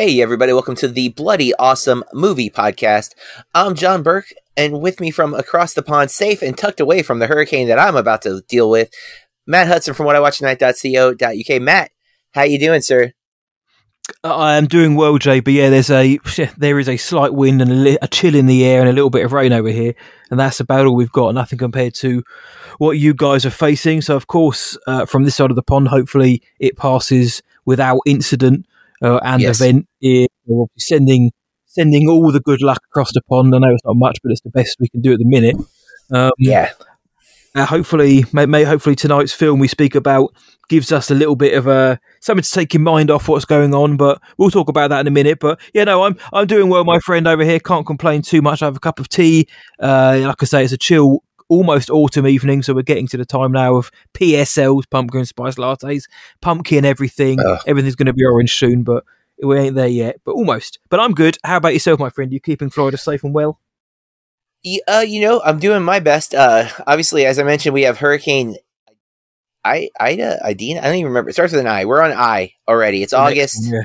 Hey, everybody, welcome to the Bloody Awesome Movie Podcast. I'm John Berk, and with me from across the pond, safe and tucked away from the hurricane that I'm about to deal with, Matt Hudson from whatIwatchtonight.co.uk. Matt, how you doing, sir? I am doing well, Jay. But yeah, there's a there is a slight wind and a, li- a, chill in the air and a little bit of rain over here, and that's about all we've got. Nothing compared to what you guys are facing. So, of course, uh, from this side of the pond, hopefully it passes without incident uh, and yes. event. We'll be sending sending all the good luck across the pond. I know it's not much, but it's the best we can do at the minute. Um, yeah. Uh, hopefully, may, may, hopefully tonight's film we speak about gives us a little bit of a something to take your mind off what's going on. But we'll talk about that in a minute. But yeah, no, I'm I'm doing well, my friend over here. Can't complain too much. I have a cup of tea. Uh, like I say, it's a chill, almost autumn evening, so we're getting to the time now of PSLs, pumpkin spice lattes, pumpkin everything. Ugh. Everything's going to be orange soon, but we ain't there yet. But almost. But I'm good. How about yourself, my friend? You keeping Florida safe and well? Uh, you know, I'm doing my best. Uh, obviously, as I mentioned, we have Hurricane I Ida Idina. I don't even remember. It starts with an I. We're on I already. It's August. Yeah.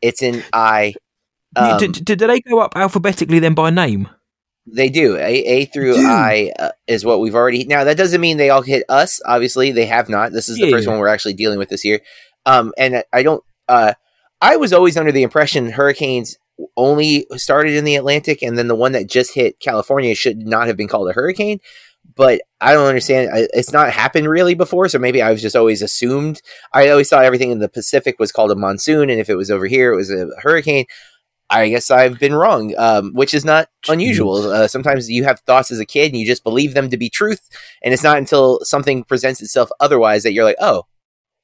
It's in I. Um, did, did, did, they go up alphabetically then by name? They do. A, a through I uh, is what we've already. Now that doesn't mean they all hit us. Obviously, they have not. This is the first one we're actually dealing with this year. Um, and I don't. Uh, I was always under the impression hurricanes only started in the Atlantic, and then the one that just hit California should not have been called a hurricane. But I don't understand. It's not happened really before, so maybe I was just always assumed. I always thought everything in the Pacific was called a monsoon, and if it was over here, it was a hurricane. I guess I've been wrong, um, which is not unusual. Uh, sometimes you have thoughts as a kid and you just believe them to be truth, and it's not until something presents itself otherwise that you're like, oh,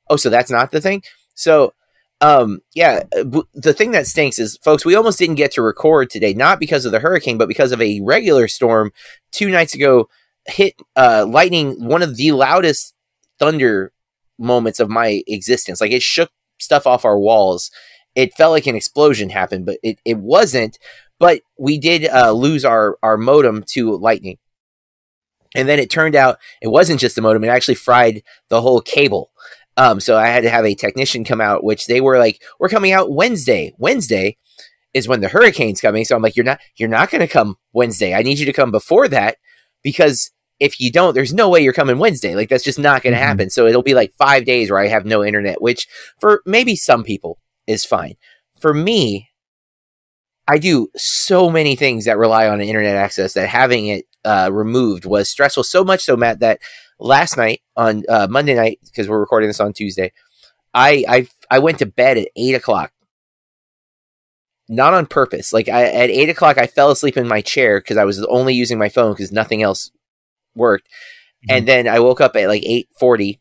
oh, so that's not the thing. So um yeah uh, the thing that stinks is folks we almost didn't get to record today not because of the hurricane but because of a regular storm two nights ago hit uh lightning one of the loudest thunder moments of my existence like it shook stuff off our walls it felt like an explosion happened but it, it wasn't but we did uh, lose our our modem to lightning and then it turned out it wasn't just the modem it actually fried the whole cable um, so I had to have a technician come out, which they were like, "We're coming out Wednesday. Wednesday is when the hurricane's coming." So I'm like, "You're not, you're not going to come Wednesday. I need you to come before that because if you don't, there's no way you're coming Wednesday. Like that's just not going to mm-hmm. happen. So it'll be like five days where I have no internet, which for maybe some people is fine. For me, I do so many things that rely on internet access that having it uh, removed was stressful. So much so, Matt, that last night on uh, Monday night because we're recording this on Tuesday, I I I went to bed at eight o'clock. Not on purpose. Like I, at eight o'clock, I fell asleep in my chair because I was only using my phone because nothing else worked. Mm-hmm. And then I woke up at like eight forty,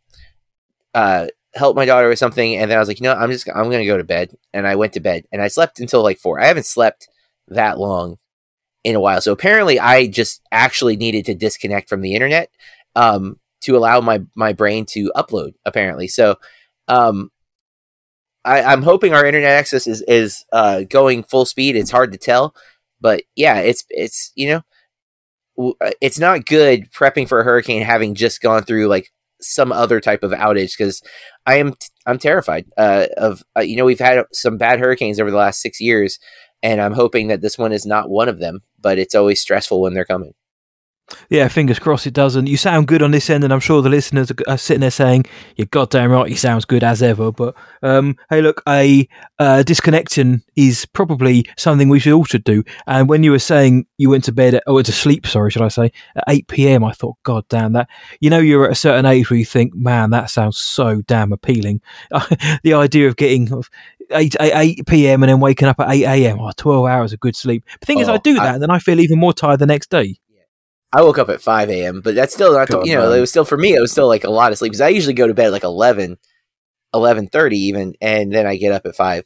uh, helped my daughter with something, and then I was like, you know, I'm just I'm gonna go to bed, and I went to bed, and I slept until like four. I haven't slept that long in a while, so apparently I just actually needed to disconnect from the internet. Um, to allow my my brain to upload apparently so um I, i'm hoping our internet access is is uh going full speed it's hard to tell but yeah it's it's you know uh, it's not good prepping for a hurricane having just gone through like some other type of outage because i am i'm terrified uh of uh, you know we've had some bad hurricanes over the last six years and i'm hoping that this one is not one of them but it's always stressful when they're coming yeah, fingers crossed it doesn't. You sound good on this end, and I'm sure the listeners are sitting there saying, "You're goddamn right, he sounds good as ever." But um, hey, look, a uh, disconnection is probably something we should all should do. And when you were saying you went to bed, at, or went to sleep, sorry, should I say, at 8 p.m., I thought, God damn that. You know, you're at a certain age where you think, man, that sounds so damn appealing. the idea of getting 8, 8, 8, p.m. and then waking up at 8 a.m. Oh, 12 hours of good sleep. The thing oh, is, I do that, I, and then I feel even more tired the next day. I woke up at 5 a.m., but that's still not, you know, it was still for me, it was still like a lot of sleep because I usually go to bed like 11, 11.30 even, and then I get up at 5.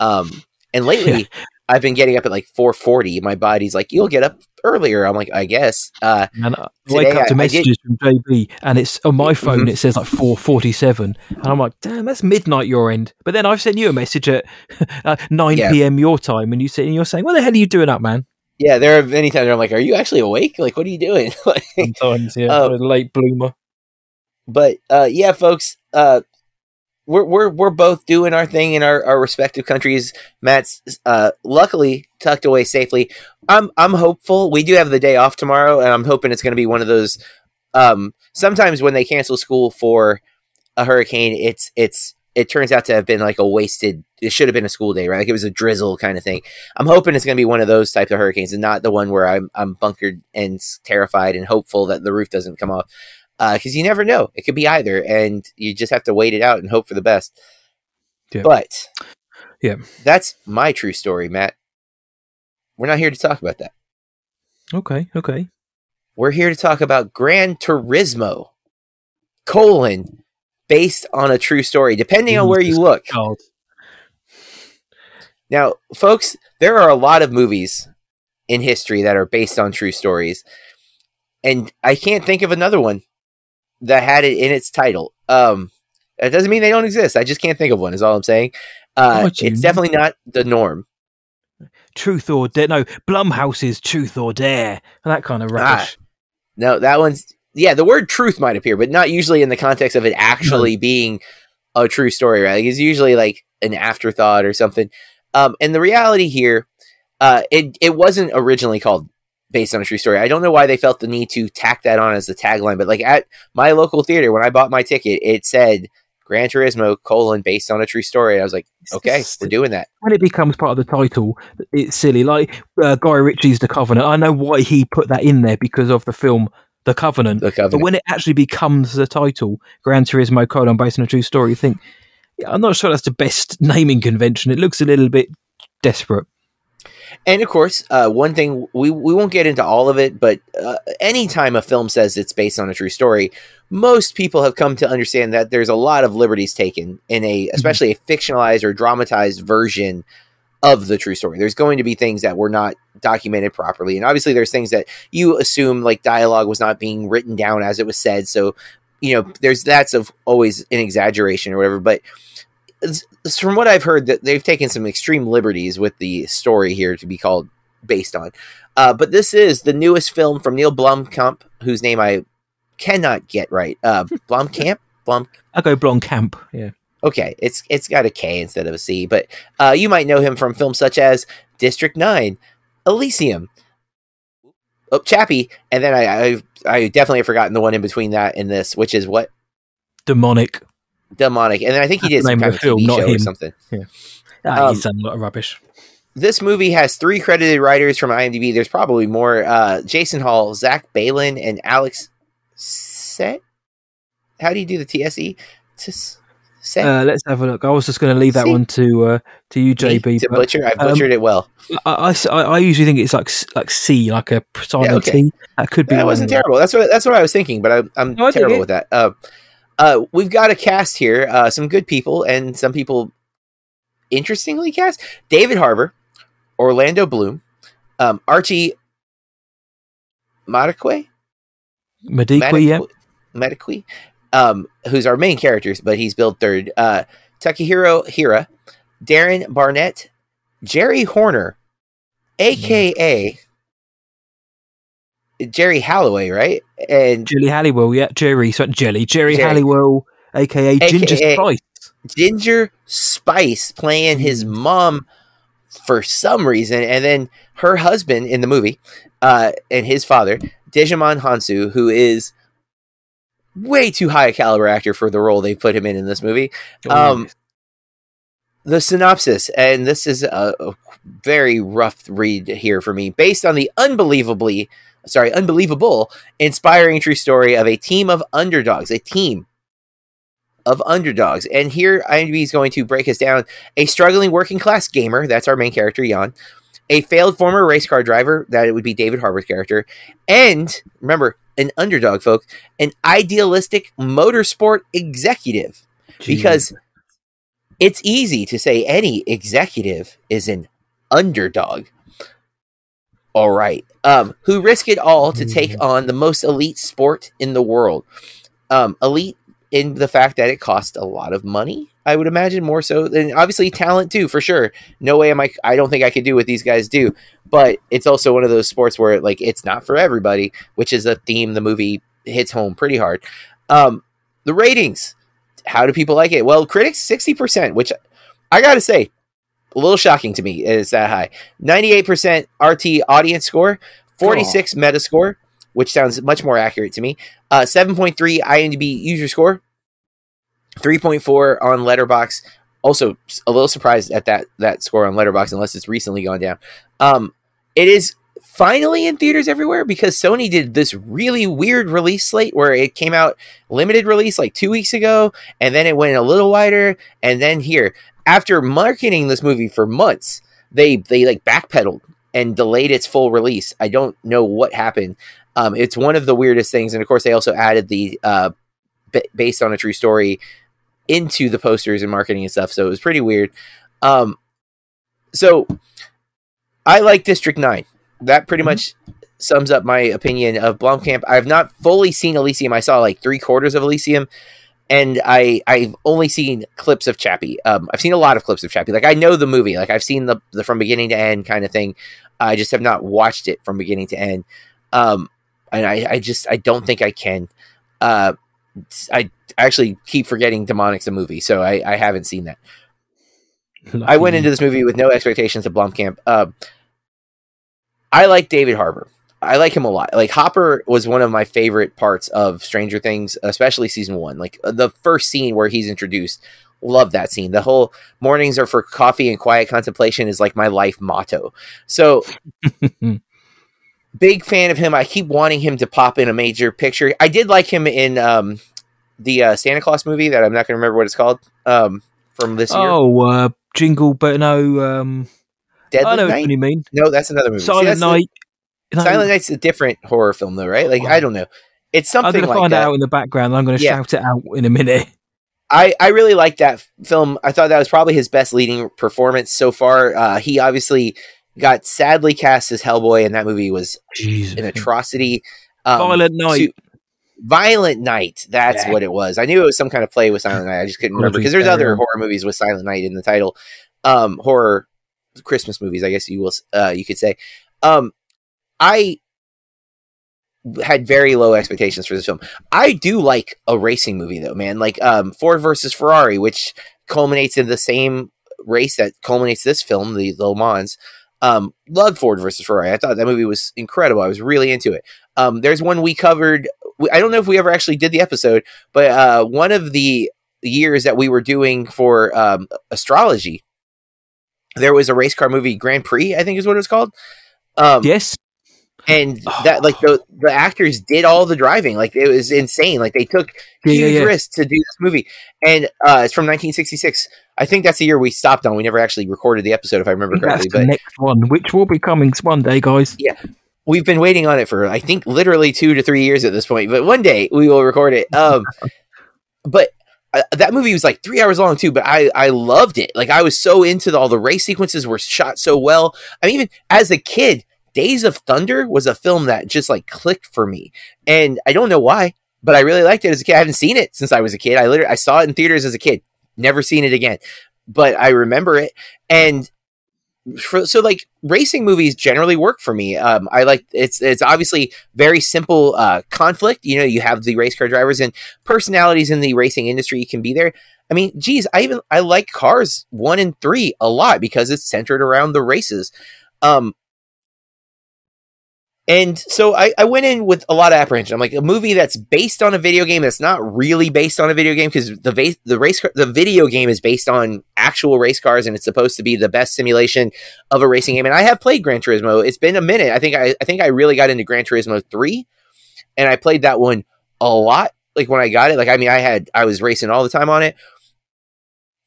Um, and lately, I've been getting up at like 4.40. My body's like, you'll get up earlier. I'm like, I guess. Uh, and I wake up to I, messages I from JB, and it's on my phone, mm-hmm. it says like 4.47. And I'm like, damn, that's midnight your end. But then I've sent you a message at uh, 9 yeah. p.m. your time, and, you say, and you're saying, what the hell are you doing up, man? Yeah, there are many times I'm like, "Are you actually awake? Like, what are you doing?" like, Sometimes, yeah, um, late bloomer. But uh, yeah, folks, uh, we're we're we're both doing our thing in our, our respective countries. Matt's uh, luckily tucked away safely. I'm I'm hopeful. We do have the day off tomorrow, and I'm hoping it's going to be one of those. Um, sometimes when they cancel school for a hurricane, it's it's it turns out to have been like a wasted. It should have been a school day, right? Like it was a drizzle kind of thing. I'm hoping it's going to be one of those types of hurricanes, and not the one where I'm I'm bunkered and terrified and hopeful that the roof doesn't come off because uh, you never know. It could be either, and you just have to wait it out and hope for the best. Yeah. But yeah, that's my true story, Matt. We're not here to talk about that. Okay, okay. We're here to talk about Gran Turismo, colon, based on a true story, depending on where you look. Now, folks, there are a lot of movies in history that are based on true stories, and I can't think of another one that had it in its title. Um, it doesn't mean they don't exist. I just can't think of one. Is all I'm saying. Uh, it's definitely not the norm. Truth or dare? No, Blumhouse's Truth or Dare, that kind of rubbish. Ah, no, that one's yeah. The word truth might appear, but not usually in the context of it actually being a true story. Right? Like, it's usually like an afterthought or something. Um, and the reality here, uh, it it wasn't originally called based on a true story. I don't know why they felt the need to tack that on as the tagline, but like at my local theater, when I bought my ticket, it said Gran Turismo colon based on a true story. I was like, okay, we're doing that. When it becomes part of the title, it's silly. Like uh, Guy Ritchie's The Covenant. I know why he put that in there because of the film The Covenant. The Covenant. But when it actually becomes the title, Gran Turismo colon based on a true story, you think, yeah, I'm not sure that's the best naming convention. It looks a little bit desperate. And of course, uh, one thing we we won't get into all of it, but uh, anytime a film says it's based on a true story, most people have come to understand that there's a lot of liberties taken in a, mm-hmm. especially a fictionalized or dramatized version of the true story. There's going to be things that were not documented properly, and obviously, there's things that you assume like dialogue was not being written down as it was said. So, you know, there's that's of always an exaggeration or whatever, but from what I've heard, that they've taken some extreme liberties with the story here to be called based on. Uh, but this is the newest film from Neill Blomkamp, whose name I cannot get right. Uh, Blomkamp, Blom. I go Blomkamp. Yeah. Okay, it's it's got a K instead of a C, but uh, you might know him from films such as District Nine, Elysium, oh, Chappie, and then I, I I definitely have forgotten the one in between that and this, which is what demonic demonic, and then I think he did some kind of film, TV show him. or something. Yeah, ah, um, he's done a lot of rubbish. This movie has three credited writers from IMDb. There's probably more: uh, Jason Hall, Zach Baylin, and Alex Set. How do you do the TSE? Uh, let's have a look. I was just going to leave that one to uh, to you, JB. To but, butcher, I butchered um, it well. I, I, I, usually think it's like like C, like a silent yeah, okay. T. That could be. That wasn't terrible. That's what that's what I was thinking, but I, am no, terrible with that. Uh, uh, we've got a cast here, uh, some good people and some people interestingly cast. David Harbour, Orlando Bloom, um, Archie Madekwe, Madekwe, yeah, Madekwe, um, who's our main characters, but he's billed third. Uh, Takehiro Hira, Darren Barnet, Geri Horner, aka Geri Halliwell, right? And Geri Halliwell, yeah, Jerry, so Jelly, Geri, Jerry. Halliwell, aka, AKA Ginger Spice. Ginger Spice playing his mm. mom for some reason, and then her husband in the movie, uh, and his father, Djimon Hounsou, who is way too high a caliber actor for the role they put him in in this movie. Oh, um, the synopsis, and this is a, a, very rough read here for me, based on the unbelievably sorry, unbelievable, inspiring true story of a team of underdogs, a team of underdogs. And here IMDb is going to break us down a struggling working class gamer, that's our main character, Jann, a failed former race car driver, that it would be David Harbour's character, and remember, an underdog, folks, an idealistic motorsport executive. Jeez. Because it's easy to say any executive is an underdog all right, um, who risk it all to take mm-hmm. on the most elite sport in the world. Um, elite in the fact that it costs a lot of money, I would imagine more so than obviously talent too, for sure. No way am I. I don't think I could do what these guys do, but it's also one of those sports where like it's not for everybody, which is a theme the movie hits home pretty hard. Um, the ratings how do people like it? Well, critics sixty percent, which I gotta say, a little shocking to me is that high. Ninety eight percent RT audience score, forty-six Metascore, which sounds much more accurate to me. Uh, seven point three IMDb user score, three point four on Letterboxd. Also, a little surprised at that that score on Letterboxd, unless it's recently gone down. Um, it is finally in theaters everywhere because Sony did this really weird release slate where it came out limited release like two weeks ago, and then it went a little wider, and then here after marketing this movie for months, they they like backpedaled and delayed its full release. I don't know what happened. Um, it's one of the weirdest things, and of course, they also added the uh, b- based on a true story into the posters and marketing and stuff. So it was pretty weird. Um, so I like District Nine that pretty mm-hmm. much sums up my opinion of Blomkamp. I've not fully seen Elysium. I saw like three quarters of Elysium, and I I've only seen clips of Chappie. Um, I've seen a lot of clips of Chappie. Like I know the movie. Like I've seen the the from beginning to end kind of thing. I just have not watched it from beginning to end. Um, and I I just I don't think I can. Uh, I actually keep forgetting Demonic's a movie, so I I haven't seen that. I went into this movie with no expectations of Blomkamp. Uh, I like David Harbour. I like him a lot. Like Hopper was one of my favorite parts of Stranger Things, especially season one. Like uh, the first scene where he's introduced, love that scene. The whole mornings are for coffee and quiet contemplation is like my life motto. So big fan of him. I keep wanting him to pop in a major picture. I did like him in um, the uh, Santa Claus movie that I'm not going to remember what it's called um, from this year. Oh, uh, Jingle, but no. Um, Deadly I know Night? what you mean. No, that's another movie. Silent See, Night. The, Silent Night's a different horror film, though, right? Like I don't know. It's something. I'm going to like find that. out in the background. I'm going to yeah. shout it out in a minute. I, I really like that film. I thought that was probably his best leading performance so far. Uh, he obviously got sadly cast as Hellboy, and that movie was Jesus. an atrocity. Um, Violent Night. To, Violent Night. That's yeah. what it was. I knew it was some kind of play with Silent Night. I just couldn't remember because there's other horror movies with Silent Night in the title. Um, horror Christmas movies, I guess you will uh, you could say. Um, I had very low expectations for this film. I do like a racing movie though, man. Like um, Ford versus Ferrari, which culminates in the same race that culminates this film, the Le Mans. Um, loved Ford versus Ferrari. I thought that movie was incredible. I was really into it. Um, there's one we covered. I don't know if we ever actually did the episode, but uh, one of the years that we were doing for um, astrology, there was a race car movie, Grand Prix, I think is what it was called. Um, yes. And oh. that like the the actors did all the driving, like it was insane. Like they took yeah, huge yeah, yeah. risks to do this movie, and uh, it's from 1966. I think that's the year we stopped on. We never actually recorded the episode, if I remember correctly. but next one, which will be coming one day, guys. Yeah, we've been waiting on it for I think literally two to three years at this point. But one day we will record it. Um, but uh, that movie was like three hours long too, but I I loved it. Like I was so into the, all the race sequences were shot so well. I mean, even as a kid, Days of Thunder was a film that just like clicked for me, and I don't know why, but I really liked it as a kid. I haven't seen it since I was a kid. I literally I saw it in theaters as a kid, never seen it again, but I remember it, and for, so like racing movies generally work for me. Um, I like it's it's obviously very simple uh, conflict. You know, you have the race car drivers and personalities in the racing industry can be there. I mean, geez, I even I like Cars one and three a lot because it's centered around the races. Um, and so I, I went in with a lot of apprehension. I'm like a movie that's based on a video game that's not really based on a video game because the va- the race car- the video game is based on actual race cars and it's supposed to be the best simulation of a racing game. And I have played Gran Turismo. It's been a minute. I think I, I think I really got into Gran Turismo three, and I played that one a lot. Like when I got it, like I mean, I had I was racing all the time on it,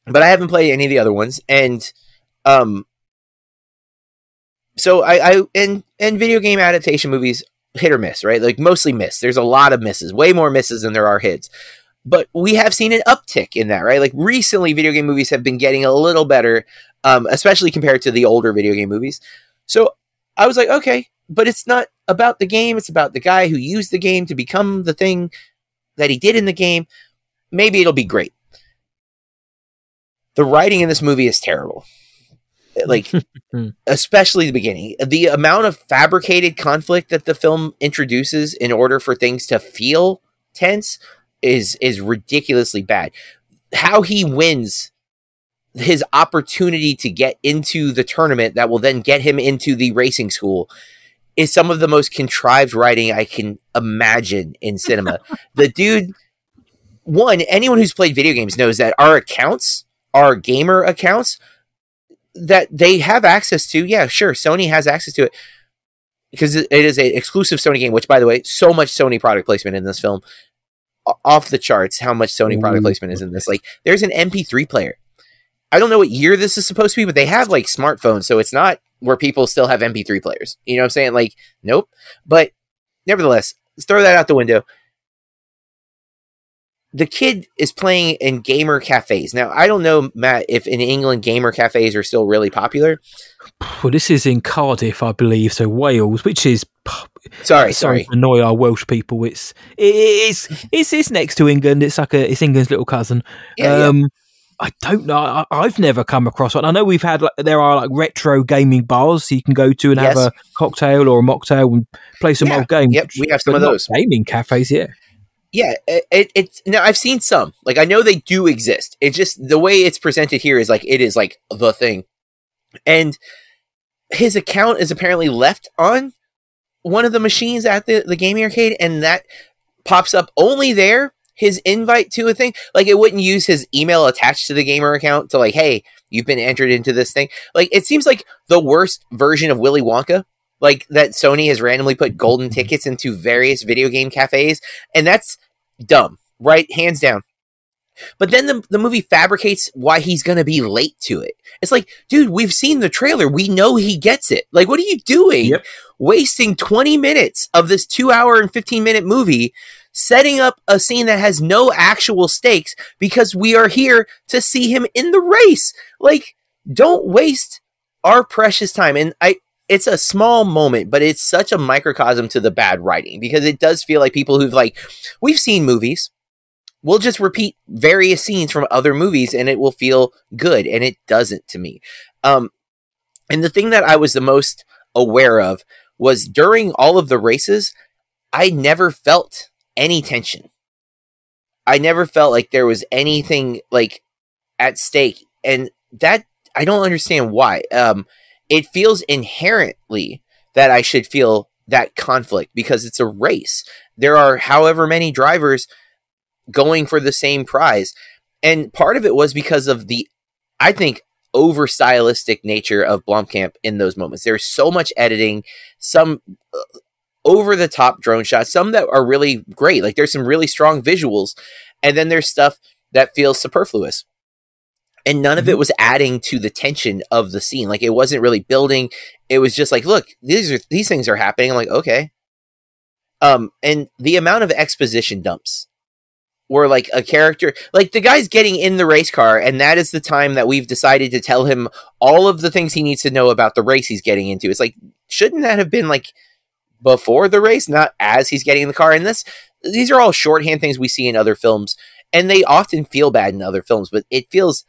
but I haven't played any of the other ones. And um, so I, I and and video game adaptation movies hit or miss, right? Like mostly miss. There's a lot of misses, way more misses than there are hits. But we have seen an uptick in that, right? Like recently, video game movies have been getting a little better, um, especially compared to the older video game movies. So I was like, okay, but it's not about the game. It's about the guy who used the game to become the thing that he did in the game. Maybe it'll be great. The writing in this movie is terrible like hmm. especially the beginning the amount of fabricated conflict that the film introduces in order for things to feel tense is is ridiculously bad how he wins his opportunity to get into the tournament that will then get him into the racing school is some of the most contrived writing I can imagine in cinema. the dude, one, anyone who's played video games knows that our accounts, our gamer accounts, that they have access to. Yeah, sure, Sony has access to it because it is an exclusive Sony game. Which, by the way, so much Sony product placement in this film, off the charts. How much Sony product mm-hmm. placement is in this? Like, there's an MP3 player. I don't know what year this is supposed to be, but they have like smartphones, so it's not where people still have MP3 players. You know what I'm saying? Like, nope. But nevertheless, let's throw that out the window. The kid is playing in gamer cafes. Now, I don't know, Matt, if in England gamer cafes are still really popular. Well, this is in Cardiff, I believe, so Wales, which is sorry, sorry, to annoy our Welsh people. It's it's it's it's next to England. It's like a it's England's little cousin. Yeah, um, yeah I don't know. I, have never come across one. I know we've had like there are like retro gaming bars you can go to and yes. have a cocktail or a mocktail and play some yeah. old games. Yep, we have some of those gaming cafes. Yeah, yeah. It, it, it's now I've seen some. Like I know they do exist. It's just the way it's presented here is like it is like the thing, and his account is apparently left on one of the machines at the the gaming arcade, and that pops up only there his invite to a thing. Like it wouldn't use his email attached to the gamer account to like, hey, you've been entered into this thing. Like it seems like the worst version of Willy Wonka. Like that Sony has randomly put golden tickets into various video game cafes, and that's dumb, right? Hands down. But then the, the movie fabricates why he's going to be late to it. It's like, dude, we've seen the trailer. We know he gets it. Like, what are you doing? Yep. Wasting 20 minutes of this two hour and 15 minute movie setting up a scene that has no actual stakes because we are here to see him in the race. Like, don't waste our precious time. And I, it's a small moment, but it's such a microcosm to the bad writing because it does feel like people who've like, we've seen movies. We'll just repeat various scenes from other movies and it will feel good. And it doesn't to me. Um, and the thing that I was the most aware of was during all of the races, I never felt any tension. I never felt like there was anything like at stake, and that I don't understand why. Um, it feels inherently that I should feel that conflict because it's a race. There are however many drivers going for the same prize, and part of it was because of the, I think, over stylistic nature of Blomkamp in those moments. There's so much editing, some uh, over the top drone shots, some that are really great. Like there's some really strong visuals, and then there's stuff that feels superfluous. And none of it mm-hmm. was adding to the tension of the scene. Like it wasn't really building. It was just like, look, these are these things are happening. I'm like, okay. Um, and the amount of exposition dumps where like a character like the guy's getting in the race car and that is the time that we've decided to tell him all of the things he needs to know about the race he's getting into it's like shouldn't that have been like before the race, not as he's getting in the car. And this, these are all shorthand things we see in other films, and they often feel bad in other films, but it feels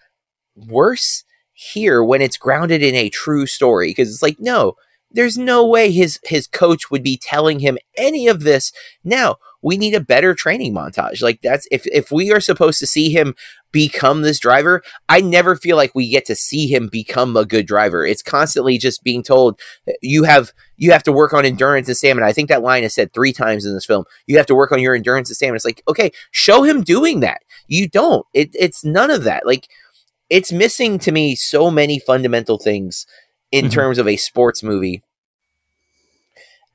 worse here when it's grounded in a true story because it's like, no, there's no way his his coach would be telling him any of this. Now we need a better training montage. Like that's if if we are supposed to see him become this driver i never feel like we get to see him become a good driver. It's constantly just being told uh, you have you have to work on endurance and stamina. I think that line is said three times in this film. You have to work on your endurance and stamina. It's like okay show him doing that. You don't. It, it's none of that. Like it's missing to me so many fundamental things in mm-hmm. terms of a sports movie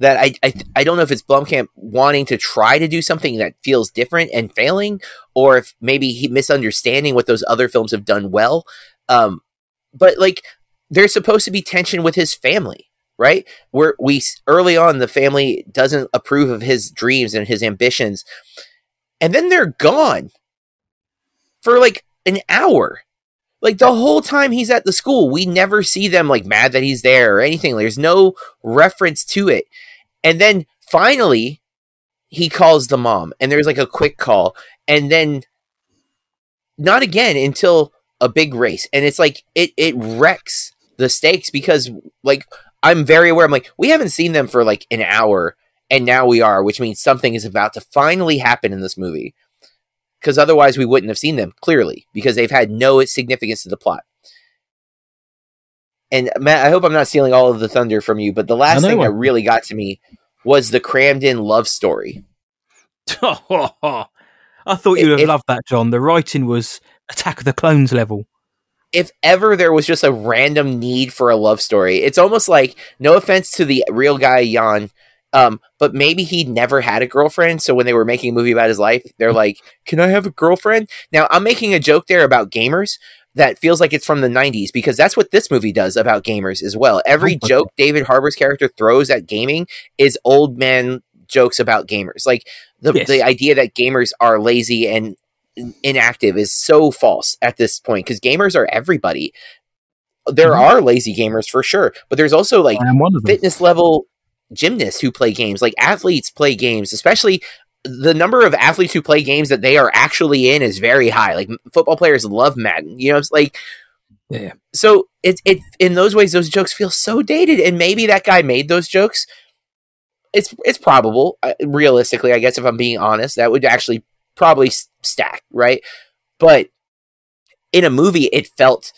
that I, I I don't know if it's Blomkamp wanting to try to do something that feels different and failing, or if maybe he misunderstanding what those other films have done well. Um, but like there's supposed to be tension with his family, right? Where we early on the family doesn't approve of his dreams and his ambitions, and then they're gone for like an hour. Like the whole time he's at the school, we never see them like mad that he's there or anything. There's no reference to it. And then finally, he calls the mom, and there's like a quick call, and then not again until a big race. And it's like it it wrecks the stakes because like I'm very aware. I'm like, we haven't seen them for like an hour, and now we are, which means something is about to finally happen in this movie because otherwise we wouldn't have seen them clearly because they've had no significance to the plot. And Matt, I hope I'm not stealing all of the thunder from you, but the last thing that really got to me was the crammed in love story. I thought you'd have if, loved that, John. The writing was Attack of the Clones level. If ever there was just a random need for a love story, it's almost like no offense to the real guy Jann, um, but maybe he never had a girlfriend. So when they were making a movie about his life, they're like, "Can I have a girlfriend?" Now I'm making a joke there about gamers that feels like it's from the 90s because that's what this movie does about gamers as well. Every oh, joke David Harbour's character throws at gaming is old man jokes about gamers. Like the yes. the idea that gamers are lazy and inactive is so false at this point because gamers are everybody. There mm-hmm. are lazy gamers for sure, but there's also like fitness level gymnasts who play games. Like athletes play games, especially the number of athletes who play games that they are actually in is very high. Like football players love Madden. You know, it's like yeah. So it it in those ways those jokes feel so dated, and maybe that guy made those jokes it's it's probable. Uh, realistically, I guess if I'm being honest, that would actually probably stack, right? But in a movie, it felt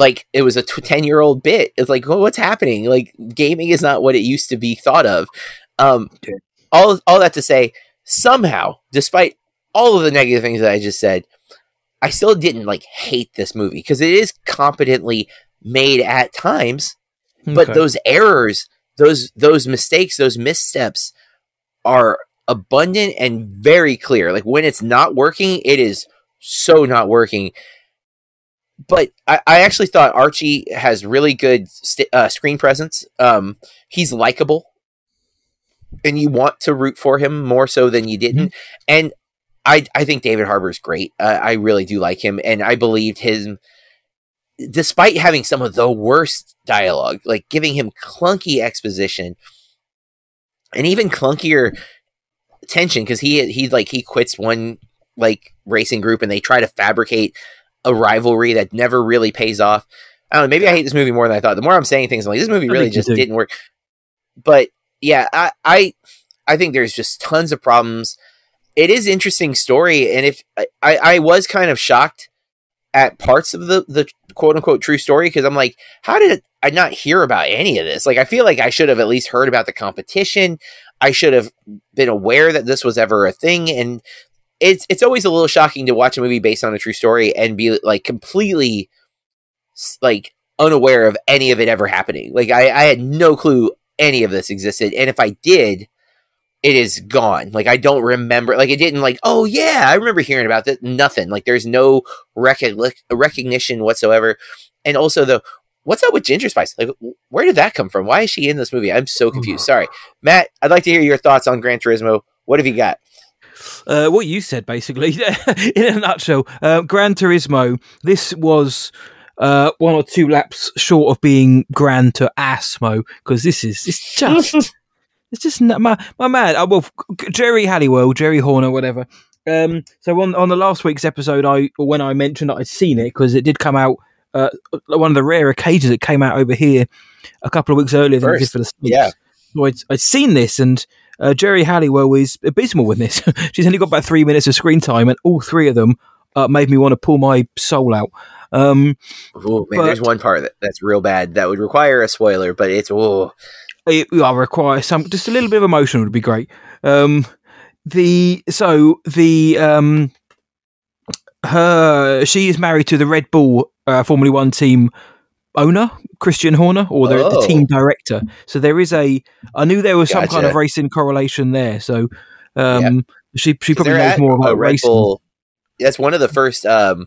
like it was a 10 year old bit. It's like, well, what's happening? Like, gaming is not what it used to be thought of. Um, all, all that to say, somehow, despite all of the negative things that I just said, I still didn't like hate this movie because it is competently made at times, okay. but those errors those those mistakes, those missteps are abundant and very clear. Like when it's not working, it is so not working. But I, I actually thought Archie has really good st- uh, screen presence. Um, he's likable, and you want to root for him more so than you didn't. Mm-hmm. And I I think David Harbour is great. Uh, I really do like him, and I believed his despite having some of the worst dialogue, like giving him clunky exposition and even clunkier tension because he he like he quits one like racing group and they try to fabricate a rivalry that never really pays off. I don't know. Maybe I hate this movie more than I thought. The more I'm saying things, I'm like, this movie really just didn't work. But yeah, I, I I think there's just tons of problems. It is interesting story, and if I, I was kind of shocked at parts of the the quote unquote true story because I'm like, how did I not hear about any of this? Like, I feel like I should have at least heard about the competition. I should have been aware that this was ever a thing, and it's it's always a little shocking to watch a movie based on a true story and be like completely like unaware of any of it ever happening. Like, I, I had no clue any of this existed, and if I did, it is gone. Like I don't remember. Like it didn't. Like oh yeah, I remember hearing about that. Nothing. Like there's no rec- recognition whatsoever. And also the what's up with Ginger Spice? Like where did that come from? Why is she in this movie? I'm so oh, confused. Sorry, Matt. I'd like to hear your thoughts on Gran Turismo. What have you got? Uh, what you said, basically, in a nutshell. Uh, Gran Turismo. This was uh, one or two laps short of being Gran to Asmo because this is it's just It's just my my man. Uh, well, Geri Halliwell, Geri Horner, whatever. Um, so on on the last week's episode, I when I mentioned that I'd seen it because it did come out. Uh, one of the rare occasions it came out over here a couple of weeks earlier than it did for the States. Yeah. So I'd, I'd seen this, and uh, Geri Halliwell is abysmal with this. She's only got about three minutes of screen time, and all three of them uh, made me want to pull my soul out. Um, Ooh, man, but, there's one part that, that's real bad that would require a spoiler, but it's oh, it, I require some just a little bit of emotion would be great. Um, the so the um, her she is married to the Red Bull uh, Formula One team owner Christian Horner or the, oh. the, team director. So there is a. I knew there was some kind of racing correlation there. So um, yeah. she she probably knows more about Red racing. Bull. That's one of the first um,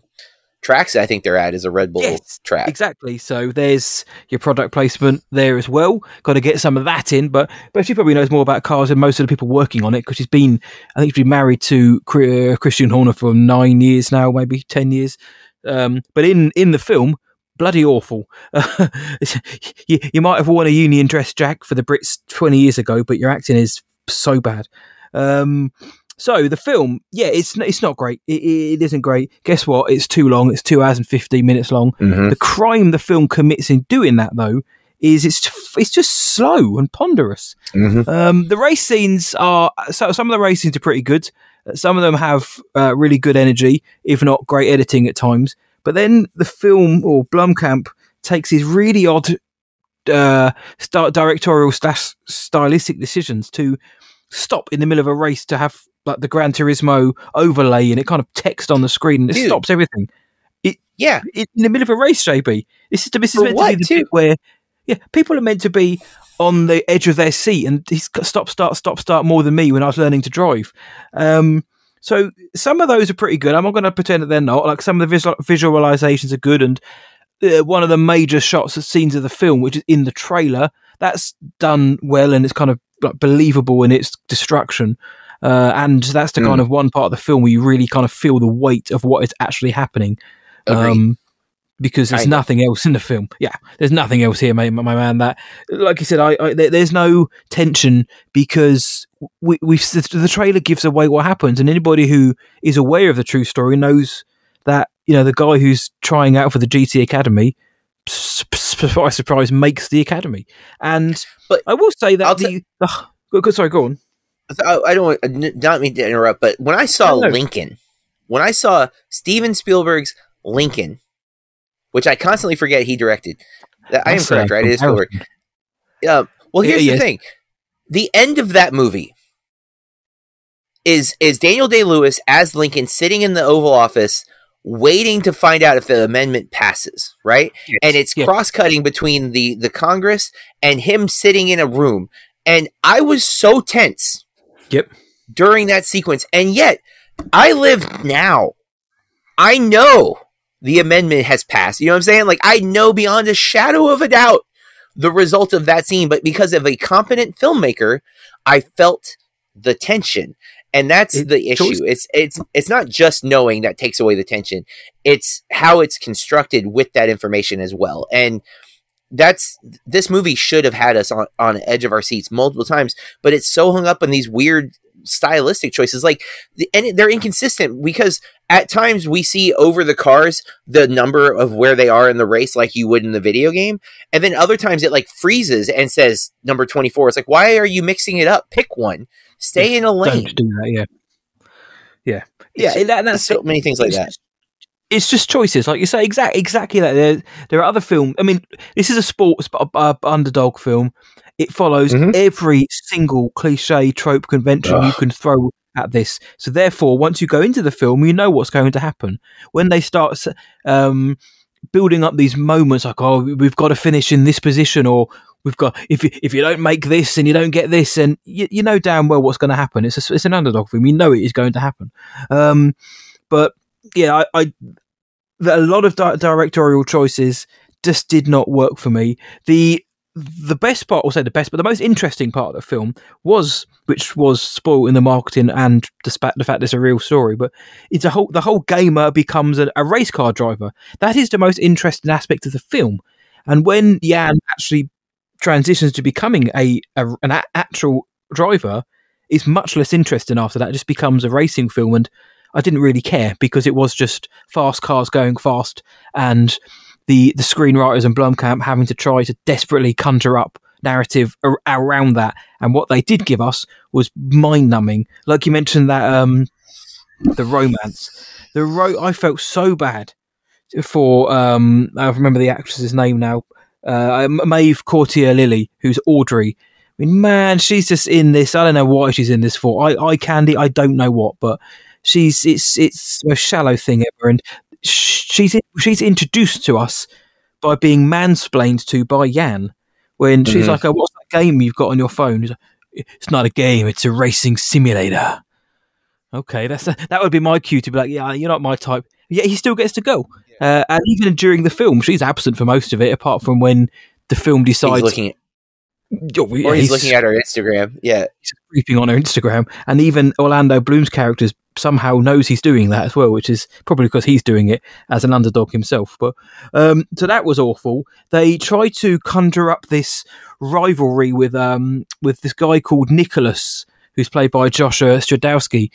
tracks I think they're at is a Red Bull yes, track. Exactly. So there's your product placement there as well. Got to get some of that in, but but she probably knows more about cars than most of the people working on it because she's been I think she's been married to uh, Christian Horner for nine years now, maybe ten years. Um, but in in the film. Bloody awful. you, you might have worn a union dress, Jack, for the Brits 20 years ago, but your acting is so bad. Um, so the film, yeah, it's it's not great. It, it isn't great. Guess what? It's too long. It's two hours and fifteen minutes long. Mm-hmm. The crime the film commits in doing that, though, is it's it's just slow and ponderous. Mm-hmm. Um, the race scenes are so some of the race scenes are pretty good. Some of them have uh, really good energy, if not great editing at times. But then the film or Blomkamp takes these really odd uh, directorial slash stylistic decisions to stop in the middle of a race to have like the Gran Turismo overlay and it kind of text on the screen and it Dude. stops everything. It yeah, it, in the middle of a race, JB. This is this is meant what, to be the too? bit where yeah, people are meant to be on the edge of their seat and he's stop start stop start more than me when I was learning to drive. Um, so some of those are pretty good. I'm not going to pretend that they're not. Like some of the visual, visualizations are good, and uh, one of the major shots, of scenes of the film, which is in the trailer, that's done well and it's kind of like believable in its destruction. Uh, and that's the mm. kind of one part of the film where you really kind of feel the weight of what is actually happening. Um, because there's nothing else in the film. Yeah, there's nothing else here, my, my man. That, like you said, I, I there, there's no tension because we, we the trailer gives away what happens, and anybody who is aware of the true story knows that you know the guy who's trying out for the GT Academy, surprise, surprise, makes the academy. And but I will say that I'll the, the, sorry, go on. I don't not mean to interrupt, but when I saw Lincoln, when I saw Steven Spielberg's Lincoln, which I constantly forget he directed. I am correct, right? It is Spielberg. Uh, well, here's yeah, the thing: the end of that movie is is Daniel Day Lewis as Lincoln sitting in the Oval Office waiting to find out if the amendment passes, right? Yes. And it's cross cutting between the the Congress and him sitting in a room. And I was so tense. Yep. During that sequence, and yet I live now. I know the amendment has passed. You know what I'm saying? Like I know beyond a shadow of a doubt the result of that scene, but because of a competent filmmaker, I felt the tension. And that's it the issue. it's it's it's not just knowing that takes away the tension. It's how it's constructed with that information as well. And that's this movie should have had us on on edge of our seats multiple times but it's so hung up on these weird stylistic choices like and they're inconsistent because at times we see over the cars the number of where they are in the race like you would in the video game and then other times it like freezes and says number 24 it's like why are you mixing it up pick one Stay in a lane. Don't do that. Yeah. Yeah. It's, yeah. That, that's so many things like that. It's just choices, like you say, exactly, exactly that. There, there are other films. I mean, this is a sports uh, underdog film. It follows mm-hmm. every single cliche, trope, convention Ugh. you can throw at this. So therefore, once you go into the film, you know what's going to happen. When they start um, building up these moments, like oh, we've got to finish in this position, or we've got if you, if you don't make this and you don't get this and you, you know damn well what's going to happen it's a, it's an underdog film you know it is going to happen um, but yeah I, I a lot of di- directorial choices just did not work for me the the best part, I'll say the best, but the most interesting part of the film was, which was spoiled in the marketing and sp- the fact it's a real story, but it's a whole, the whole gamer becomes a, a race car driver. That is the most interesting aspect of the film. And when Jann actually transitions to becoming a, a an a- actual driver is much less interesting after that. It just becomes a racing film, and I didn't really care because it was just fast cars going fast, and the the screenwriters and Blomkamp having to try to desperately conjure up narrative ar- around that. And what they did give us was mind numbing. Like you mentioned that um, the romance, the ro- I felt so bad for um, I remember the actress's name now, uh, Maeve Courtier Lilley, who's Audrey. I mean, man, she's just in this. I don't know why she's in this for. I, I candy, I don't know what, but she's it's it's most shallow thing ever, and she's she's introduced to us by being mansplained to by Jann. When she's mm-hmm. like, oh, "What's that game you've got on your phone?" Like, it's not a game; it's a racing simulator. Okay, that's a, that would be my cue to be like, "Yeah, you're not my type." Yet he still gets to go. Uh, and even during the film, she's absent for most of it, apart from when the film decides. He's looking at, oh, or he's, he's, looking at her Instagram. Yeah, he's creeping on her Instagram, and even Orlando Bloom's character somehow knows he's doing that as well, which is probably because he's doing it as an underdog himself. But um, so that was awful. They tried to conjure up this rivalry with um, with this guy called Nicholas, who's played by Joshua Stradowski.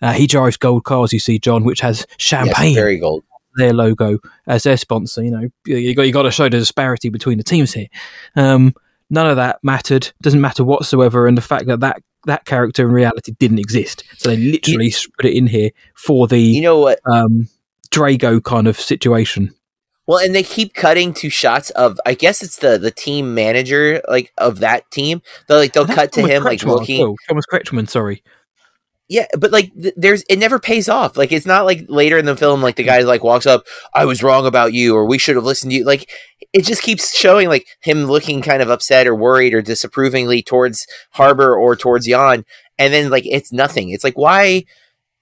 Uh, he drives gold cars, you see, John, which has champagne. Yes, very gold their logo as their sponsor. You know, you got you got to show the disparity between the teams here. Um, none of that mattered. Doesn't matter whatsoever. And the fact that that that character in reality didn't exist. So they literally you, put it in here for the you know what um, Drago kind of situation. Well, and they keep cutting to shots of I guess it's the the team manager like of that team. They'll like they'll cut to him like looking oh, Thomas Kretschmann, sorry. Yeah, but like th- there's it never pays off. Like it's not like later in the film like the guy like walks up, I was wrong about you or we should have listened to you. Like it just keeps showing like him looking kind of upset or worried or disapprovingly towards Harbour or towards Jann and then like it's nothing. It's like why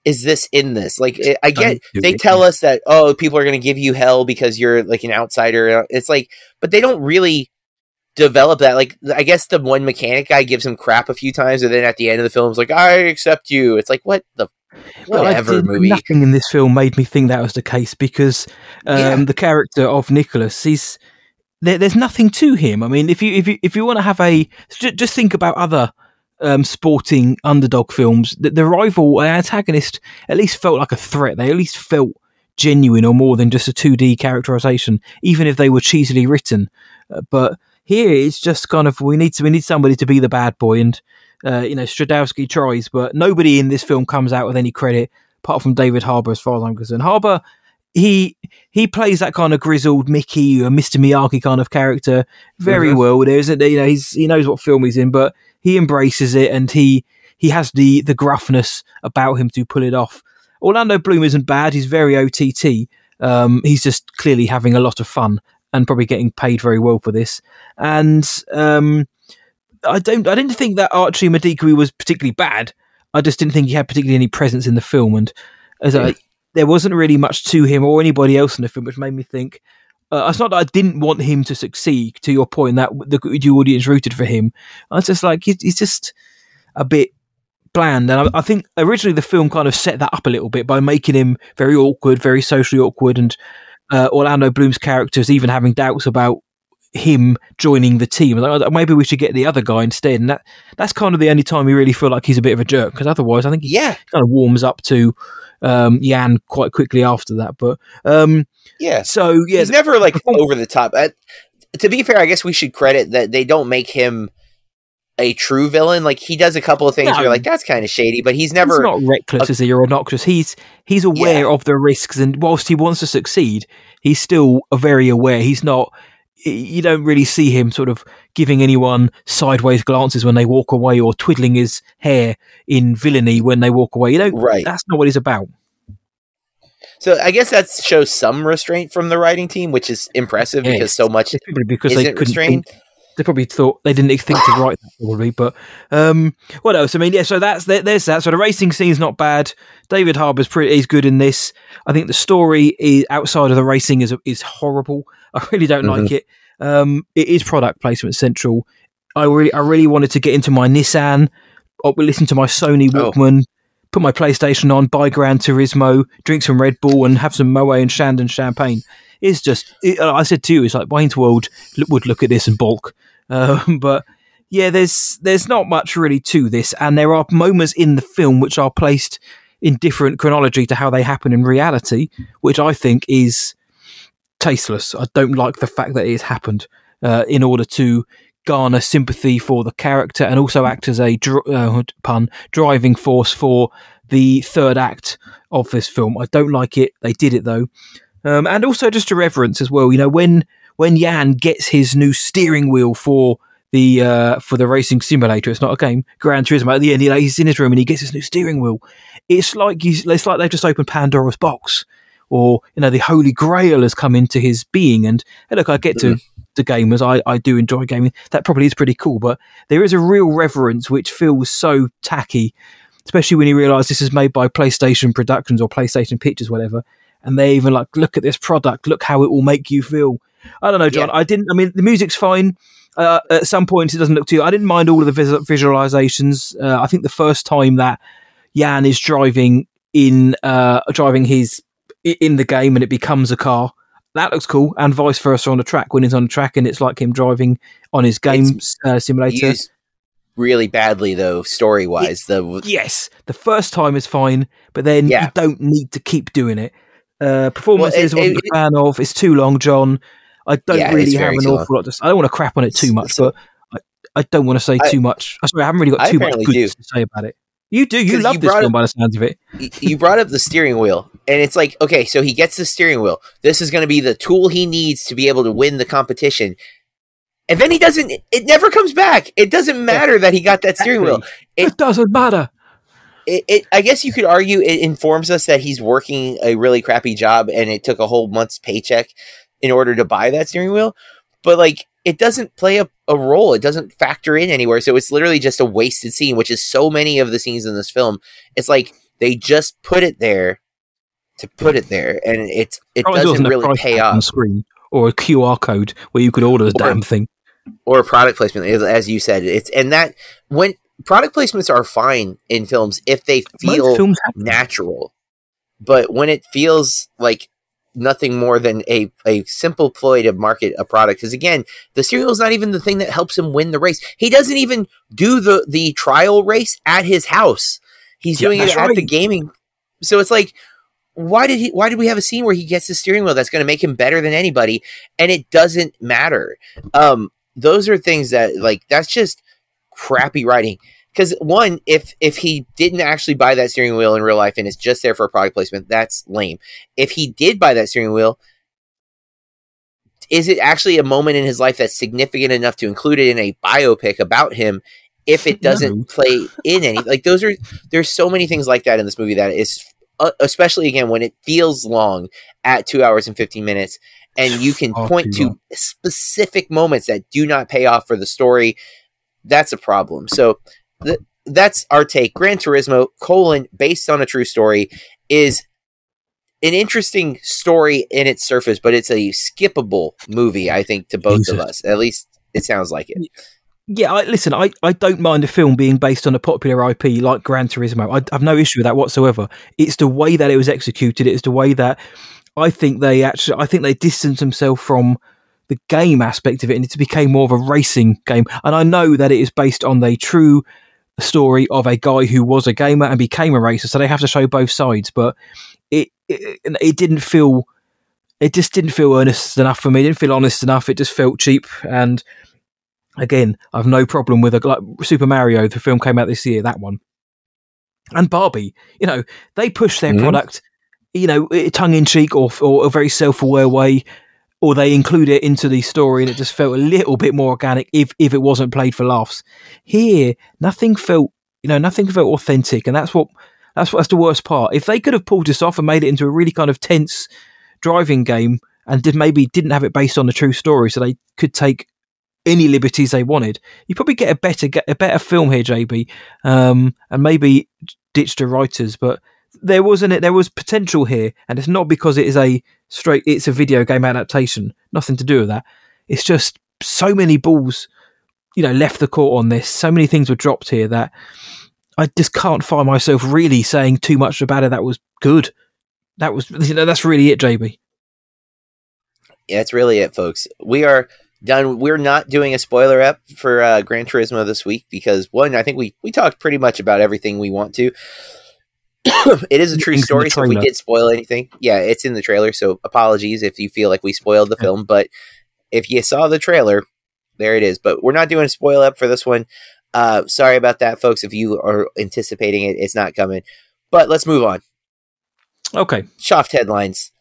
is this in this? Like, I get they tell us that oh, people are going to give you hell because you're like an outsider. Uh, it's like, but they don't really develop that. Like, I guess the one mechanic guy gives him crap a few times, and then at the end of the film, is like, I accept you. It's like, what the whatever well, movie. Nothing in this film made me think that was the case because um, yeah. the character of Nicholas, he's there, there's nothing to him. I mean, if you if you if you want to have a just think about other um, sporting underdog films, the, the rival antagonist at least felt like a threat. They at least felt genuine or more than just a 2D characterization, even if they were cheesily written. Uh, but here it's just kind of we need to, we need somebody to be the bad boy, and uh, you know Stradowski tries, but nobody in this film comes out with any credit apart from David Harbour, as far as I'm concerned. Harbour he he plays that kind of grizzled Mickey or Mr. Miyagi kind of character very mm-hmm. well. There isn't you know he's he knows what film he's in, but he embraces it and he he has the the gruffness about him to pull it off. Orlando Bloom isn't bad. He's very OTT. Um, he's just clearly having a lot of fun and probably getting paid very well for this. And um, I don't I didn't think that Archie Madekwe was particularly bad. I just didn't think he had particularly any presence in the film, and as I, there wasn't really much to him or anybody else in the film, which made me think uh, it's not that I didn't want him to succeed. To your point, that the, the audience rooted for him. I was just like, he's, he's just a bit bland, and I, I, think originally the film kind of set that up a little bit by making him very awkward, very socially awkward, and uh, Orlando Bloom's characters even having doubts about him joining the team. Like, oh, maybe we should get the other guy instead. And that that's kind of the only time we really feel like he's a bit of a jerk. Because otherwise, I think he yeah. kind of warms up to um, Jann quite quickly after that. But um, yeah, so yeah, he's never like over the top. Uh, to be fair, I guess we should credit that they don't make him a true villain. Like he does a couple of things no. where you're like, that's kind of shady, but he's never he's not reckless a, as he or obnoxious. He's he's aware yeah. of the risks, and whilst he wants to succeed, he's still very aware. He's not. You don't really see him sort of giving anyone sideways glances when they walk away, or twiddling his hair in villainy when they walk away. You know, right? That's not what he's about. So I guess that shows some restraint from the writing team, which is impressive yeah, because so much because they couldn't restrained. Think, they probably thought they didn't think to write that probably. But um, what else? I mean, yeah. So that's there's that. So the racing scene's not bad. David Harbour's pretty he's good in this. I think the story is outside of the racing is is horrible. I really don't mm-hmm. like it. Um, it is product placement central. I really I really wanted to get into my Nissan. Or listen to my Sony oh. Walkman. Oh put my PlayStation on, buy Gran Turismo, drink some Red Bull, and have some Moet and Chandon champagne. It's just, it, I said to you, it's like Wayne's World would look at this and balk. Um, but yeah, there's there's not much really to this, and there are moments in the film which are placed in different chronology to how they happen in reality, which I think is tasteless. I don't like the fact that it has happened uh, in order to garner sympathy for the character and also act as a dr- uh, pun driving force for the third act of this film. I don't like it. They did it though, um, and also just a reverence as well. You know when when Jann gets his new steering wheel for the uh, for the racing simulator. It's not a game. Gran Turismo. At the end, he's in his room and he gets his new steering wheel. It's like he's, it's like they've just opened Pandora's box, or you know, the Holy Grail has come into his being. And hey, look, I get to the gamers. I, I do enjoy gaming. That probably is pretty cool, but there is a real reverence which feels so tacky, especially when you realise this is made by PlayStation Productions or PlayStation Pictures, whatever. And they even like, look at this product, look how it will make you feel. I don't know, John. Yeah. I didn't. I mean, the music's fine. Uh, at some point, it doesn't look too. I didn't mind all of the vis- visualizations. Uh, I think the first time that Jann is driving in, uh, driving his in the game, and it becomes a car, that looks cool, and vice versa on the track when he's on the track and it's like him driving on his game uh, simulator. Really badly though, story wise. The yes, the first time is fine, but then yeah. you don't need to keep doing it. Uh, performances well, it, it, a fan of. It's too long, John. I don't yeah, really have an awful lot. To, say. I don't want to crap on it too much, but I don't want to say I, too much. I sorry, I haven't really got too much good do. to say about it. You do. You love you this film up, by the sounds of it. you brought up the steering wheel, and it's like, okay, so he gets the steering wheel. This is going to be the tool he needs to be able to win the competition. And then he doesn't. It never comes back. It doesn't matter that he got that steering wheel. It, it doesn't matter. It, it, I guess you could argue it informs us that he's working a really crappy job, and it took a whole month's paycheck in order to buy that steering wheel. But like, it doesn't play a, a role. It doesn't factor in anywhere. So it's literally just a wasted scene, which is so many of the scenes in this film. It's like they just put it there to put it there, and it's it Probably doesn't really pay off. Screen or a QR code where you could order the or, damn thing, or a product placement, as you said. It's and that when product placements are fine in films if they feel natural, but when it feels like nothing more than a, a simple ploy to market a product. Because again, the cereal is not even the thing that helps him win the race. He doesn't even do the the trial race at his house. He's doing it at the gaming. So it's like, why did he? Why did we have a scene where he gets the steering wheel that's going to make him better than anybody, and it doesn't matter? Um, those are things that like that's just crappy writing because one, if if he didn't actually buy that steering wheel in real life and it's just there for a product placement, that's lame. If he did buy that steering wheel, is it actually a moment in his life that's significant enough to include it in a biopic about him? If it doesn't no. play in any, like those are there's so many things like that in this movie that is, uh, especially again when it feels long at two hours and fifteen minutes, and you can point to specific moments that do not pay off for the story. That's a problem. So th- that's our take. Gran Turismo colon based on a true story is an interesting story in its surface, but it's a skippable movie. I think to both Jesus. of us, at least it sounds like it. Yeah, I, listen, I, I don't mind a film being based on a popular IP like Gran Turismo. I have no issue with that whatsoever. It's the way that it was executed. It's the way that I think they actually, I think they distanced themselves from the game aspect of it, and it became more of a racing game. And I know that it is based on the true story of a guy who was a gamer and became a racer, so they have to show both sides. But it it, it didn't feel it just didn't feel earnest enough for me. It didn't feel honest enough. It just felt cheap. And again, I've no problem with a like Super Mario. The film came out this year. That one and Barbie. You know, they push their mm-hmm. product. You know, tongue in cheek or or a very self aware way or they include it into the story and it just felt a little bit more organic if if it wasn't played for laughs. Here, nothing felt you know nothing felt authentic, and that's what that's what's the worst part. If they could have pulled this off and made it into a really kind of tense driving game and did maybe didn't have it based on a true story, so they could take any liberties they wanted, you probably get a better get a better film here, JB, um, and maybe ditch the writers, but there wasn't it there was potential here and it's not because it is a straight it's a video game adaptation. Nothing to do with that. It's just so many balls you know left the court on this. So many things were dropped here that i just can't find myself really saying too much about it. That was good. That was you know that's really it jb yeah that's really it folks. We are done. We're not doing a spoiler up for uh, gran turismo this week because one i think we we talked pretty much about everything we want to it is a true story. So if we did spoil anything, yeah, it's in the trailer. So apologies if you feel like we spoiled the film, but if you saw the trailer, there it is. But we're not doing a spoil up for this one. Uh, sorry about that, folks. If you are anticipating it, it's not coming. But let's move on. Okay. Chuffed headlines.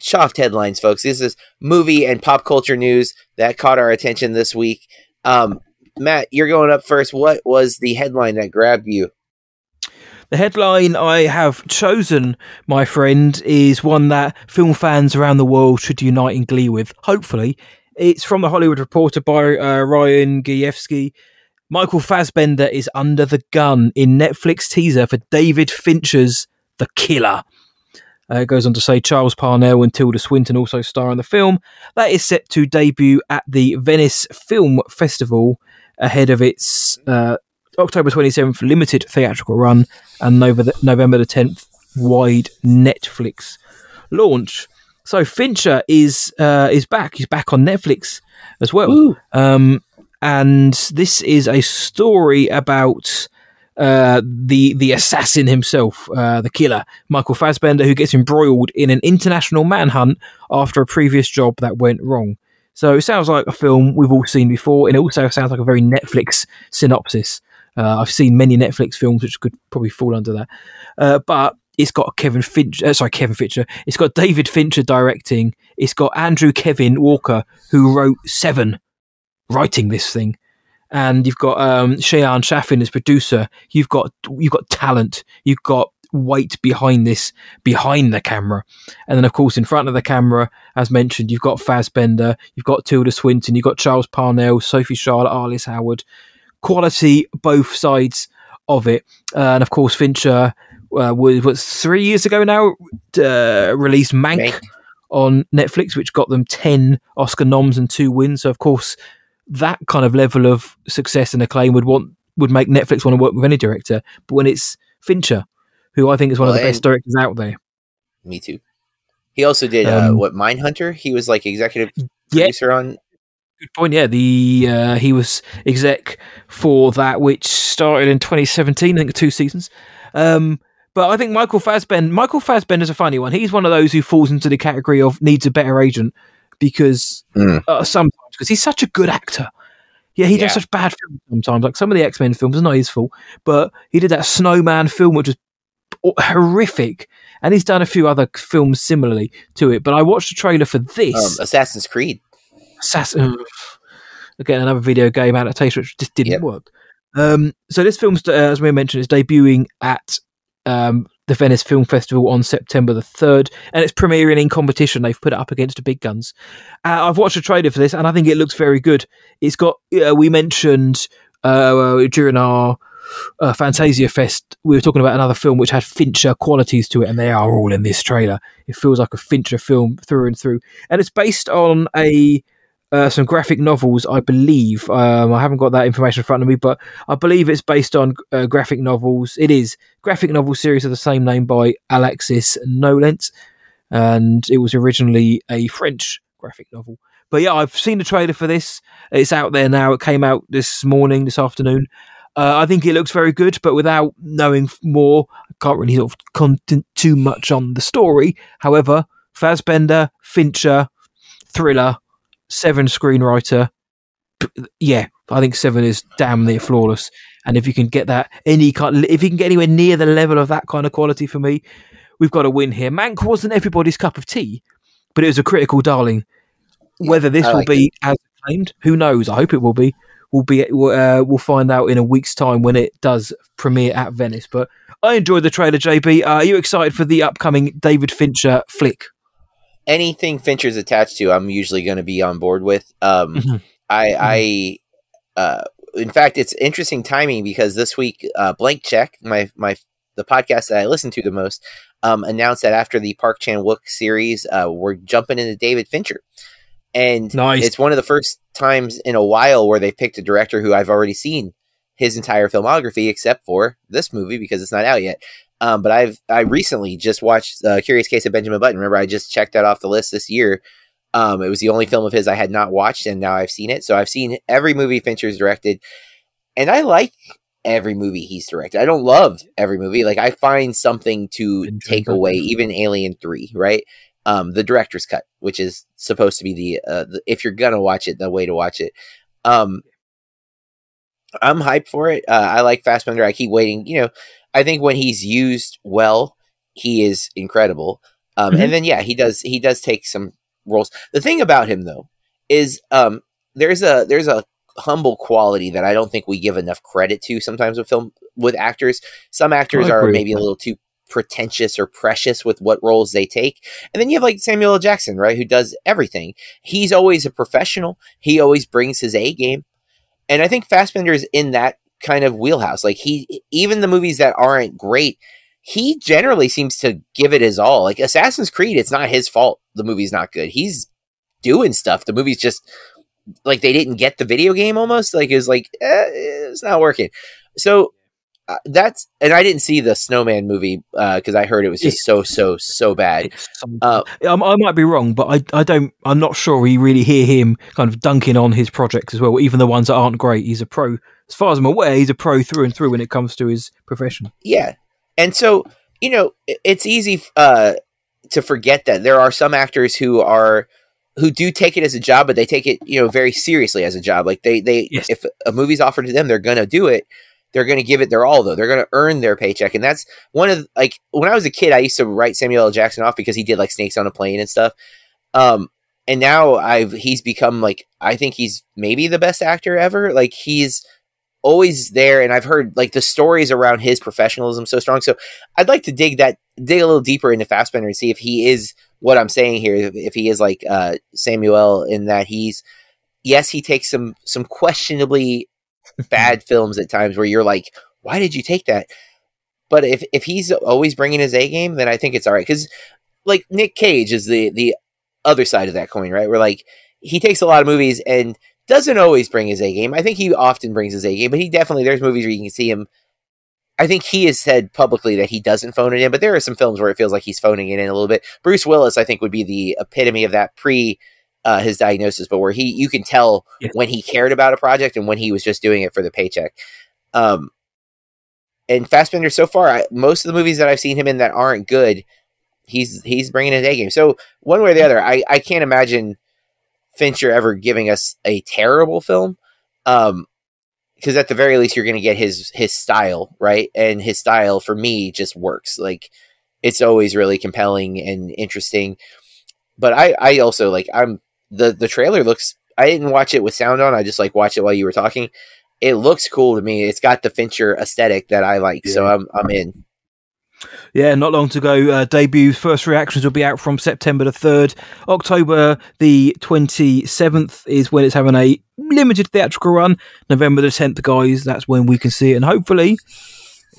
Chuffed headlines, folks. This is movie and pop culture news that caught our attention this week. Um, Matt, you're going up first. What was the headline that grabbed you? The headline I have chosen, my friend, is one that film fans around the world should unite in glee with. Hopefully, it's from the Hollywood Reporter by uh, Ryan Gajewski. Michael Fassbender is under the gun in Netflix teaser for David Fincher's The Killer. Uh, it goes on to say Charles Parnell and Tilda Swinton also star in the film. That is set to debut at the Venice Film Festival ahead of its uh, October 27th limited theatrical run and November the, November the 10th wide Netflix launch. So Fincher is uh, is back. He's back on Netflix as well. Um, and this is a story about uh, the the assassin himself, uh, the killer, Michael Fassbender, who gets embroiled in an international manhunt after a previous job that went wrong. So it sounds like a film we've all seen before, and it also sounds like a very Netflix synopsis. Uh, I've seen many Netflix films which could probably fall under that, uh, but it's got Kevin Fincher. Uh, sorry, Kevin Fincher. It's got David Fincher directing. It's got Andrew Kevin Walker who wrote Seven, writing this thing, and you've got um, Cheyenne Chaffin as producer. You've got you've got talent. You've got weight behind this, behind the camera. And then, of course, in front of the camera, as mentioned, you've got Fassbender, you've got Tilda Swinton, you've got Charles Parnell, Sophie Charlotte, Arliss Howard. Quality, both sides of it. Uh, and of course, Fincher uh, was, was three years ago now uh, released Mank, Mank on Netflix, which got them 10 Oscar noms and two wins. So, of course, that kind of level of success and acclaim would want would make Netflix want to work with any director. But when it's Fincher, who I think is one well, of the best directors out there. Me too. He also did uh, um, uh, what Mindhunter. He was like executive producer on. Good point. Yeah, the uh, he was exec for that, which started in 2017. I think two seasons. Um, but I think Michael Fassbender, Michael Fassbender is a funny one. He's one of those who falls into the category of needs a better agent because mm. uh, sometimes because he's such a good actor. Yeah, he yeah. does such bad films sometimes. Like some of the X Men films, are not his fault, but he did that Snowman film, which was horrific. And he's done a few other films similarly to it. But I watched the trailer for this um, Assassin's Creed. Assassin. Again, another video game adaptation which just didn't yep. work. Um, so this film, uh, as we mentioned, is debuting at um, the Venice Film Festival on September the 3rd, and it's premiering in competition. They've put it up against the big guns. Uh, I've watched a trailer for this, and I think it looks very good. It's got, uh, we mentioned uh, during our uh, Fantasia Fest, we were talking about another film which had Fincher qualities to it, and they are all in this trailer. It feels like a Fincher film through and through, and it's based on a uh, some graphic novels, I believe. Um, I haven't got that information in front of me, but I believe it's based on uh, graphic novels. It is graphic novel series of the same name by Alexis Nolent, and it was originally a French graphic novel. But yeah, I've seen the trailer for this. It's out there now. It came out this morning, this afternoon, uh, I think it looks very good, but without knowing more, I can't really sort of content too much on the story. However, Fassbender, Fincher, thriller, Seven screenwriter. Yeah, I think Seven is damn near flawless. And if you can get that any kind, if you can get anywhere near the level of that kind of quality for me, we've got a win here. Mank wasn't everybody's cup of tea, but it was a critical darling. Whether this like will be it. as claimed, who knows? I hope it will be we'll be uh, we'll find out in a week's time when it does premiere at Venice. But I enjoyed the trailer, JB. Uh, are you excited for the upcoming David Fincher flick? Anything Fincher's attached to, I'm usually going to be on board with. Um, mm-hmm. I, mm-hmm. I, uh, in fact, it's interesting timing because this week, uh, Blank Check, my my the podcast that I listen to the most, um, announced that after the Park Chan Wook series, uh, we're jumping into David Fincher and nice. it's one of the first times in a while where they picked a director who I've already seen his entire filmography except for this movie because it's not out yet. Um, but I've I recently just watched uh, Curious Case of Benjamin Button. Remember, I just checked that off the list this year. Um, it was the only film of his I had not watched, and now I've seen it. So I've seen every movie Fincher's directed, and I like every movie he's directed. I don't love every movie. Like I find something to take away, even Alien Three, right? um, the director's cut, which is supposed to be the, uh, the, if you're gonna watch it, the way to watch it. Um, I'm hyped for it. Uh, I like Fassbender. I keep waiting. You know, I think when he's used well, he is incredible. Um, mm-hmm. and then yeah, he does he does take some roles. The thing about him though is um, there's a there's a humble quality that I don't think we give enough credit to sometimes with film with actors. Some actors are maybe a little too pretentious or precious with what roles they take. And then you have like Samuel L. Jackson, right, who does everything. He's always a professional. He always brings his A game. And I think Fassbender is in that kind of wheelhouse. Like he even the movies that aren't great, he generally seems to give it his all. Like Assassin's Creed, it's not his fault the movie's not good. He's doing stuff. The movie's just like they didn't get the video game almost. Like it was like eh, it's not working. So uh, that's and I didn't see the Snowman movie because uh, I heard it was just so so so bad. Uh, I, I, might be wrong, but I I don't I'm not sure we really hear him kind of dunking on his projects as well, even the ones that aren't great. He's a pro, as far as I'm aware, he's a pro through and through when it comes to his profession. Yeah, and so you know it's easy uh, to forget that there are some actors who are who do take it as a job, but they take it you know very seriously as a job. Like they they yes. if a movie's offered to them, they're gonna do it. They're gonna give it their all though. They're gonna earn their paycheck, and that's one of like when I was a kid, I used to write Samuel L. Jackson off because he did like Snakes on a Plane and stuff. Um, and now I've he's become like I think he's maybe the best actor ever. Like he's always there and I've heard like the stories around his professionalism so strong. So I'd like to dig that dig a little deeper into Fassbender and see if he is what I'm saying here, if, if he is like uh, Samuel in that he's yes, he takes some some questionably bad films at times where you're like, why did you take that? But if if he's always bringing his A game, then I think it's all right because like Nick Cage is the the other side of that coin, right? Where like he takes a lot of movies and doesn't always bring his A game. I think he often brings his A game, but he definitely there's movies where you can see him. I think he has said publicly that he doesn't phone it in, but there are some films where it feels like he's phoning it in a little bit. Bruce Willis, I think, would be the epitome of that pre uh, his diagnosis, but where he you can tell yeah. when he cared about a project and when he was just doing it for the paycheck. Um, and Fassbender, so far, I, most of the movies that I've seen him in that aren't good, he's he's bringing his A game. So one way or the other, I I can't imagine Fincher ever giving us a terrible film. Um, because at the very least you're going to get his his style right and his style for me just works like it's always really compelling and interesting but i i also like i'm the the trailer looks i didn't watch it with sound on i just like watch it while you were talking it looks cool to me it's got the fincher aesthetic that i like yeah. so i'm i'm in yeah, not long to go. Uh, debut first reactions will be out from September the 3rd. October the 27th is when it's having a limited theatrical run. November the 10th, guys, that's when we can see it. And hopefully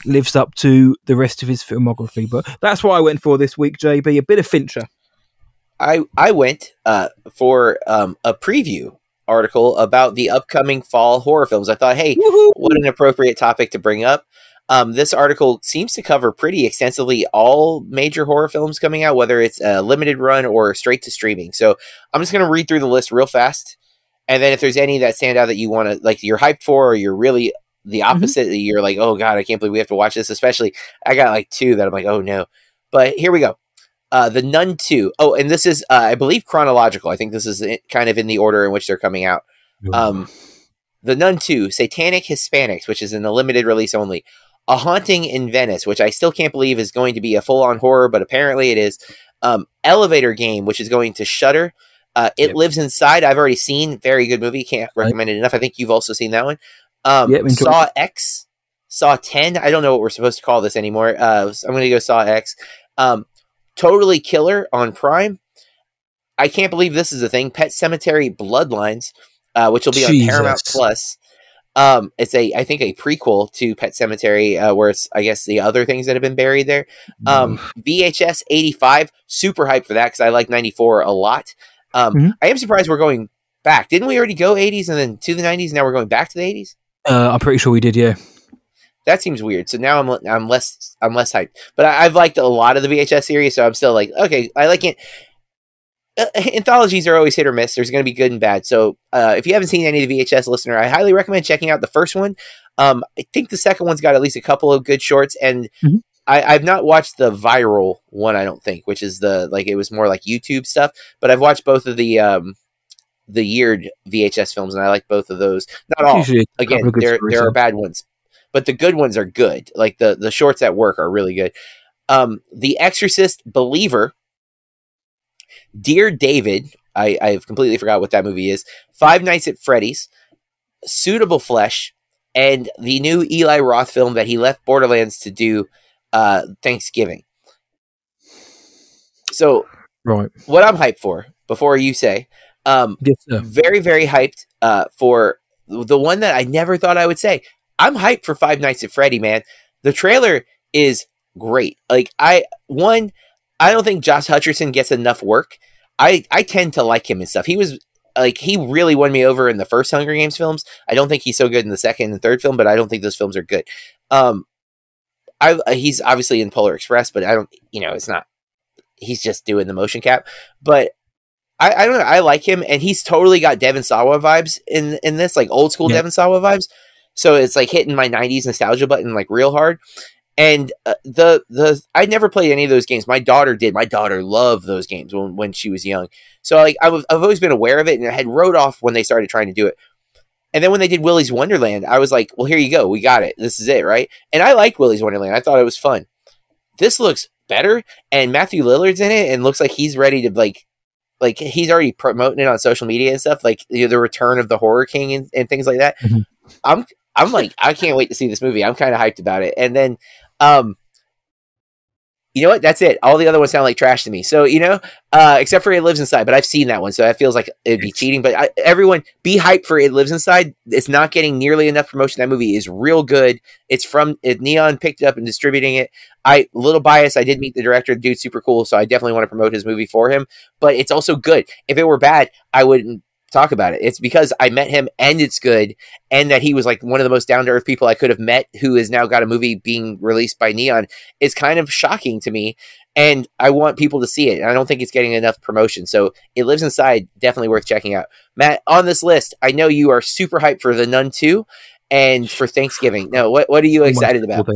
lives up to the rest of his filmography. But that's what I went for this week, JB. A bit of Fincher. I, I went uh, for um, a preview article about the upcoming fall horror films. I thought, hey, Woo-hoo! what an appropriate topic to bring up. Um, this article seems to cover pretty extensively all major horror films coming out, whether it's a limited run or straight to streaming. So I'm just going to read through the list real fast. And then if there's any that stand out that you want to, like, you're hyped for, or you're really the mm-hmm. opposite, mm-hmm. you're like, oh God, I can't believe we have to watch this. Especially, I got like two that I'm like, oh no. But here we go. Uh, the Nun 2. Oh, and this is, uh, I believe, chronological. I think this is kind of in the order in which they're coming out. Um, the Nun 2, Satanic Hispanics, which is in the limited release only. A Haunting in Venice, which I still can't believe is going to be a full on horror, but apparently it is. Um, Elevator Game, which is going to Shudder. Uh, it yep. Lives Inside. I've already seen. Very good movie. Can't recommend it enough. I think you've also seen that one. Um, yep, Saw X, Saw 10. I don't know what we're supposed to call this anymore. Uh, I'm going to go Saw X. Um, totally Killer on Prime. I can't believe this is a thing. Pet Sematary Bloodlines, uh, which will be Jesus. on Paramount Plus. Um, it's a I think a prequel to Pet Sematary, uh, where it's I guess the other things that have been buried there. Um, VHS eighty five, super hyped for that because I like ninety four a lot. Um, mm-hmm. I am surprised we're going back. Didn't we already go eighties and then to the nineties? Now we're going back to the eighties. Uh, I'm pretty sure we did. Yeah. That seems weird. So now I'm I'm less I'm less hyped. But I, have liked a lot of the VHS series, so I'm still like okay. I like it uh, anthologies are always hit or miss. There's going to be good and bad. So uh, if you haven't seen any of the VHS listener, I highly recommend checking out the first one. Um, I think the second one's got at least a couple of good shorts, and mm-hmm. I, have not watched the viral one. I don't think, which is the like it was more like YouTube stuff. But I've watched both of the um, the yeared VHS films, and I like both of those. Not all. Again, there there are bad ones, but the good ones are good. Like the the shorts at work are really good. Um, the Exorcist Believer Dear David, I, I've completely forgot what that movie is. Five Nights at Freddy's, Suitable Flesh, and the new Eli Roth film that he left Borderlands to do uh, Thanksgiving. So, right, what I'm hyped for before you say, um, yes, very very hyped uh, for the one that I never thought I would say. I'm hyped for Five Nights at Freddy, man. The trailer is great. Like I one I don't think Josh Hutcherson gets enough work. I I tend to like him and stuff. He was like he really won me over in the first Hunger Games films. I don't think he's so good in the second and third film, but I don't think those films are good. Um, I he's obviously in Polar Express, but I don't. You know, it's not. He's just doing the motion cap, but. I, I don't know. I like him, and he's totally got Devon Sawa vibes in in this, like old school yeah. Devon Sawa vibes. So it's like hitting my '90s nostalgia button like real hard And uh, the the I never played any of those games. My daughter did. My daughter loved those games when, when she was young. So like I've, I've always been aware of it, and I had wrote off when they started trying to do it. And then when they did Willy's Wonderland, I was like, well, here you go. We got it. This is it, right? And I liked Willy's Wonderland. I thought it was fun. This looks better, and Matthew Lillard's in it, and looks like he's ready to like, like he's already promoting it on social media and stuff, like you know, the return of the Horror King and, and things like that. Mm-hmm. I'm, I'm like, I can't wait to see this movie. I'm kind of hyped about it. And then, um, you know what? That's it. All the other ones sound like trash to me. So you know, uh, except for It Lives Inside, but I've seen that one, so that feels like it'd be cheating. But I, everyone, be hyped for It Lives Inside. It's not getting nearly enough promotion. That movie is real good. It's from it, Neon picked it up and distributing it. I little bias. I did meet the director. The dude's super cool, so I definitely want to promote his movie for him. But it's also good. If it were bad, I wouldn't talk about it. It's because I met him and it's good, and that he was like one of the most down to earth people I could have met who has now got a movie being released by Neon is kind of shocking to me. And I want people to see it. And I don't think it's getting enough promotion. So it lives inside, definitely worth checking out. Matt, on this list, I know you are super hyped for The Nun 2 and for Thanksgiving. No, what, what are you excited about?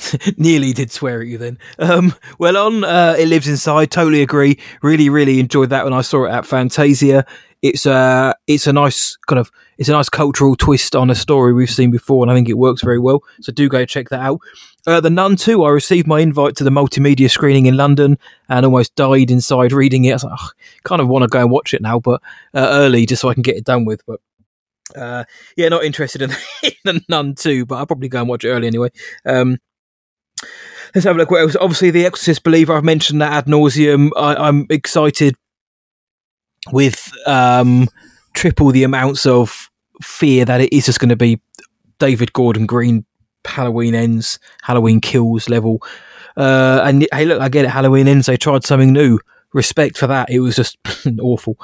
Nearly did swear at you then. Um, well, on uh, It Lives Inside, totally agree. Really, really enjoyed that when I saw it at Fantasia it's a it's a nice kind of it's a nice cultural twist on a story we've seen before, and I think it works very well. So do go check that out. Uh, the Nun 2, I received my invite to the multimedia screening in London and almost died inside reading it. I was like, oh, kind of want to go and watch it now, but uh, early just so I can get it done with. But uh, yeah, not interested in, in the Nun 2, but I'll probably go and watch it early anyway. Um, let's have a look what else. Obviously, The Exorcist Believer, I've mentioned that ad nauseum. I, am excited with um, triple the amounts of fear that it is just going to be David Gordon Green Halloween ends, Halloween kills level. Uh, and hey, look, I get it. Halloween ends. They tried something new. Respect for that. It was just awful.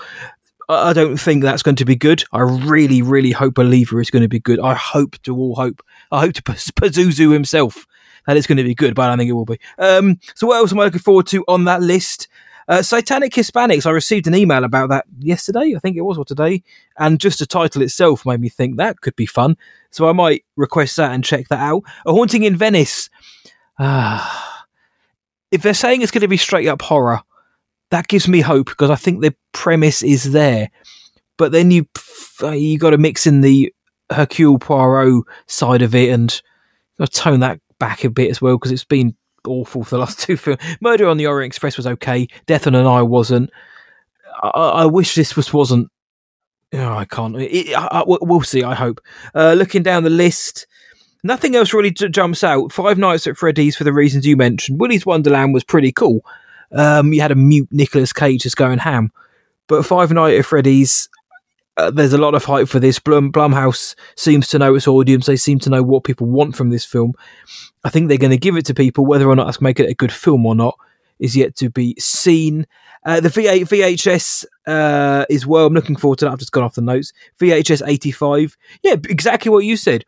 I don't think that's going to be good. I really, really hope Believer is going to be good. I hope to all hope. I hope to Pazuzu himself that it's going to be good, but I don't think it will be. Um, so what else am I looking forward to on that list? Uh, Satanic Hispanics, I received an email about that yesterday, I think it was, or today, and just the title itself made me think that could be fun. So I might request that and check that out. A Haunting in Venice. Ah, if they're saying it's going to be straight up horror, that gives me hope because I think the premise is there. But then you you got to mix in the Hercule Poirot side of it and tone that back a bit as well because it's been awful for the last two films. Murder on the Orient Express was okay. Death on an Eye wasn't. I, I wish this was wasn't. Oh, I can't. It, I, I, we'll see. I hope. Uh, looking down the list, nothing else really j- jumps out. Five Nights at Freddy's for the reasons you mentioned. Willy's Wonderland was pretty cool. Um, you had a mute Nicolas Cage just going ham, but Five Nights at Freddy's. Uh, there's a lot of hype for this. Blum Blumhouse seems to know its audience. They seem to know what people want from this film, I think they're going to give it to people. Whether or not that's make it a good film or not is yet to be seen. Uh, the V8 VHS uh, is well. I'm looking forward to that. I've just gone off the notes. VHS 85. Yeah, exactly what you said.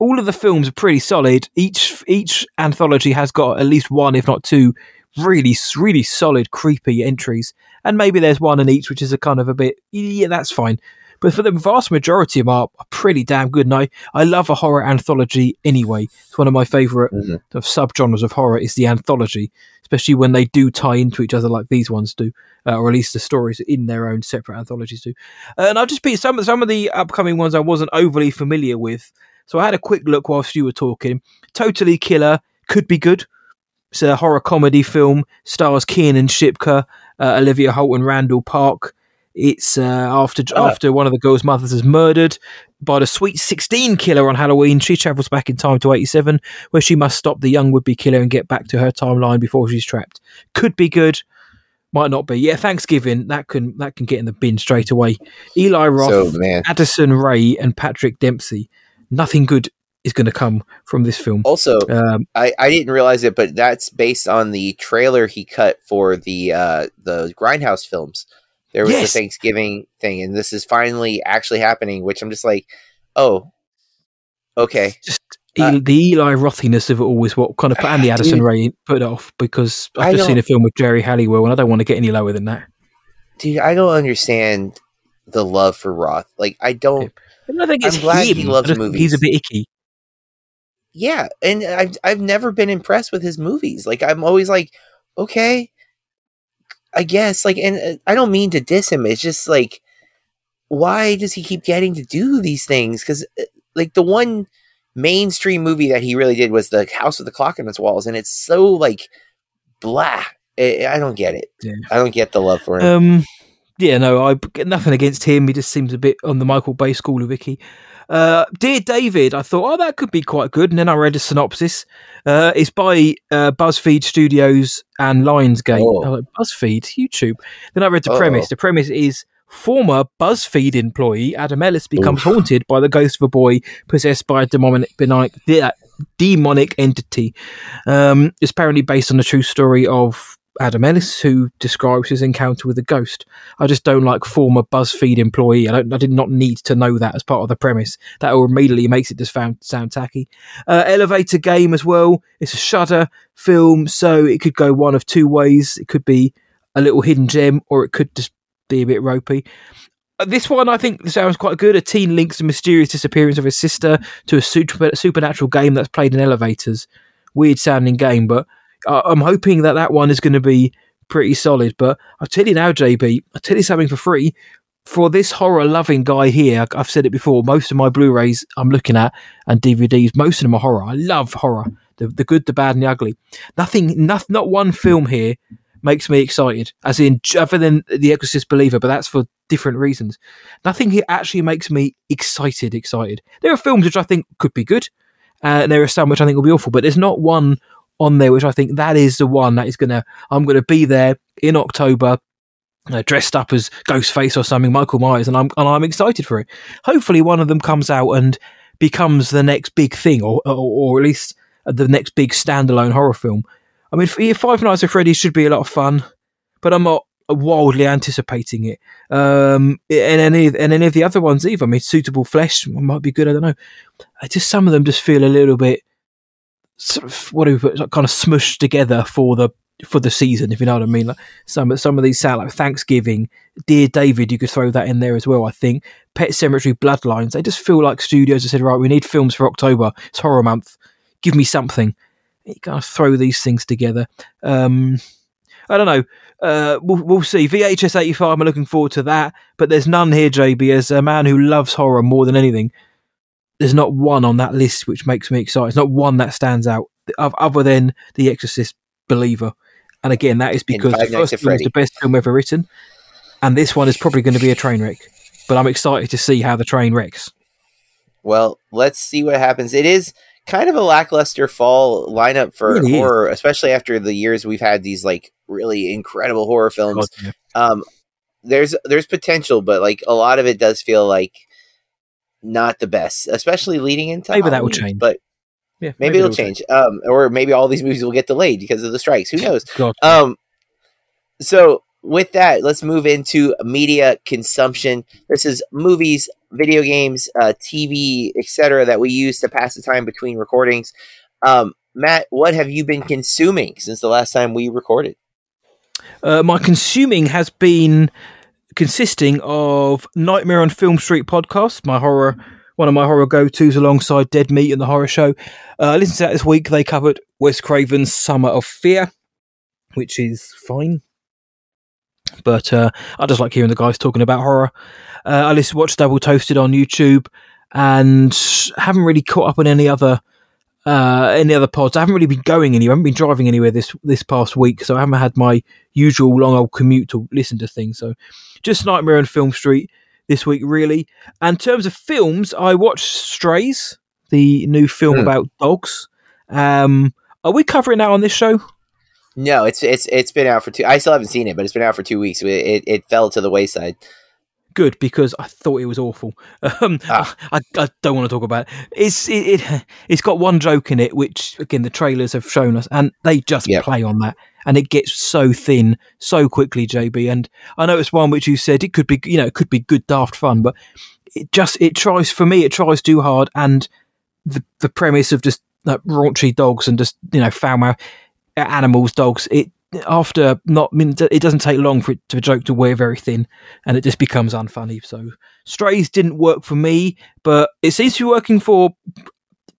All of the films are pretty solid. Each each anthology has got at least one, if not two, really really solid creepy entries. And maybe there's one in each, which is a kind of a bit. Yeah, that's fine. But for the vast majority of them are pretty damn good. And I, I love a horror anthology anyway. It's one of my favorite mm-hmm. of subgenres of horror is the anthology, especially when they do tie into each other like these ones do, uh, or at least the stories in their own separate anthologies do. Uh, and I'll just pick some, some of the upcoming ones I wasn't overly familiar with. So I had a quick look whilst you were talking. Totally Killer could be good. It's a horror comedy film, stars Kiernan Shipka, uh, Olivia Holt, and Randall Park. It's uh, after oh. after one of the girls' mothers is murdered by the Sweet 16 killer on Halloween. She travels back in time to 87, where she must stop the young would be killer and get back to her timeline before she's trapped. Could be good, might not be. Yeah, Thanksgiving that can that can get in the bin straight away. Eli Roth, so, Addison Rae, and Patrick Dempsey. Nothing good is going to come from this film. Also, um, I, I didn't realize it, but that's based on the trailer he cut for the uh, the Grindhouse films. There was yes. the Thanksgiving thing, and this is finally actually happening. Which I'm just like, oh, okay. Just uh, the Eli Rothiness of it all is what kind of and the Addison dude, Rae put off because I've just seen a film with Geri Halliwell, and I don't want to get any lower than that. Dude, I don't understand the love for Roth. Like, I don't. I think it's I'm glad him. he loves movies. He's a bit icky. yeah, and I've I've never been impressed with his movies. Like I'm always like, okay, I guess. Like, and uh, I don't mean to diss him. It's just like, why does he keep getting to do these things? Because uh, like the one mainstream movie that he really did was the House with the Clock in its Walls, and it's so like blah. I don't get it. Yeah. I don't get the love for him. Um, yeah, no, I get nothing against him. He just seems a bit on the Michael Bay school of Vicky. Uh, Dear David, I thought, oh, that could be quite good. And then I read a synopsis. Uh, it's by uh, BuzzFeed Studios and Lionsgate. Oh. Like, BuzzFeed, YouTube. Then I read the oh. premise. The premise is former BuzzFeed employee Adam Ellis becomes Oof. haunted by the ghost of a boy possessed by a demonic, benign, demonic entity. Um, it's apparently based on the true story of Adam Ellis, who describes his encounter with a ghost. I just don't like former BuzzFeed employee. I, don't, I did not need to know that as part of the premise. That immediately makes it just sound, sound tacky. Uh, elevator game as well. It's a Shudder film, so it could go one of two ways. It could be a little hidden gem, or it could just be a bit ropey. Uh, this one I think sounds quite good. A teen links the mysterious disappearance of his sister to a super, supernatural game that's played in elevators. Weird sounding game, but I'm hoping that that one is going to be pretty solid. But I'll tell you now, JB, I'll tell you something for free. For this horror loving guy here, I've said it before, most of my Blu rays I'm looking at and DVDs, most of them are horror. I love horror the, the good, the bad, and the ugly. Nothing, not, not one film here makes me excited, as in, other than The Exorcist Believer, but that's for different reasons. Nothing here actually makes me excited, excited. There are films which I think could be good, uh, and there are some which I think will be awful, but there's not one on there, which I think that is the one that is gonna. I'm gonna be there in October, uh, dressed up as Ghostface or something, Michael Myers, and I'm and I'm excited for it. Hopefully, one of them comes out and becomes the next big thing, or or, or at least the next big standalone horror film. I mean, Five Nights at Freddy's should be a lot of fun, but I'm not wildly anticipating it. Um, and any and any of the other ones either. I mean, Suitable Flesh might be good. I don't know. I just some of them just feel a little bit sort of what do we put, kind of smushed together for the for the season, if you know what I mean. Like some some of these sound like Thanksgiving, Dear David, you could throw that in there as well. I think Pet Sematary, Bloodlines, they just feel like studios have said, right, we need films for October. It's horror month. Give me something. You kind of throw these things together. Um, I don't know. Uh, we'll, we'll see. VHS 85, I'm looking forward to that. But there's none here, JB, as a man who loves horror more than anything there's not one on that list which makes me excited. It's not one that stands out other than The Exorcist Believer. And again, that is because the first film was the best film ever written, and this one is probably going to be a train wreck. But I'm excited to see how the train wrecks. Well, let's see what happens. It is kind of a lackluster fall lineup for really horror, is. especially after the years we've had these like really incredible horror films. God, yeah. Um, there's there's potential, but like a lot of it does feel like not the best, especially leading into maybe Halloween, that will change. But yeah, maybe, maybe it'll change. change. Um, or maybe all these movies will get delayed because of the strikes. Who knows? Um, so with that, let's move into media consumption. This is movies, video games, uh, TV, etc. that we use to pass the time between recordings. Um, Matt, what have you been consuming since the last time we recorded? Uh, my consuming has been consisting of Nightmare on Film Street podcast, my horror, one of my horror go tos alongside Dead Meat and the Horror Show. Uh, listen to that this week. They covered Wes Craven's Summer of Fear, which is fine. But uh, I just like hearing the guys talking about horror. Uh, I listened, watched Double Toasted on YouTube, and haven't really caught up on any other uh, any other pods. I haven't really been going anywhere. I haven't been driving anywhere this this past week, so I haven't had my usual long old commute to listen to things. So just Nightmare on Film Street this week, really. And in terms of films, I watched Strays, the new film hmm. about dogs. Um, are we covering that on this show? No, it's it's it's been out for two. I still haven't seen it, but it's been out for two weeks. It it, it fell to the wayside good because I thought it was awful. Um, ah. I, I, don't want to talk about it. It's it, it has got one joke in it, which again the trailers have shown us, and they just yep. play on that, and it gets so thin so quickly, JB. And I know it's one which you said it could be, you know, it could be good daft fun, but it just it tries for me, it tries too hard, and the the premise of just like, raunchy dogs and just you know foul mouth animals, dogs, it after not, I mean, it doesn't take long for it to joke to wear very thin, and it just becomes unfunny. So Strays didn't work for me, but it seems to be working for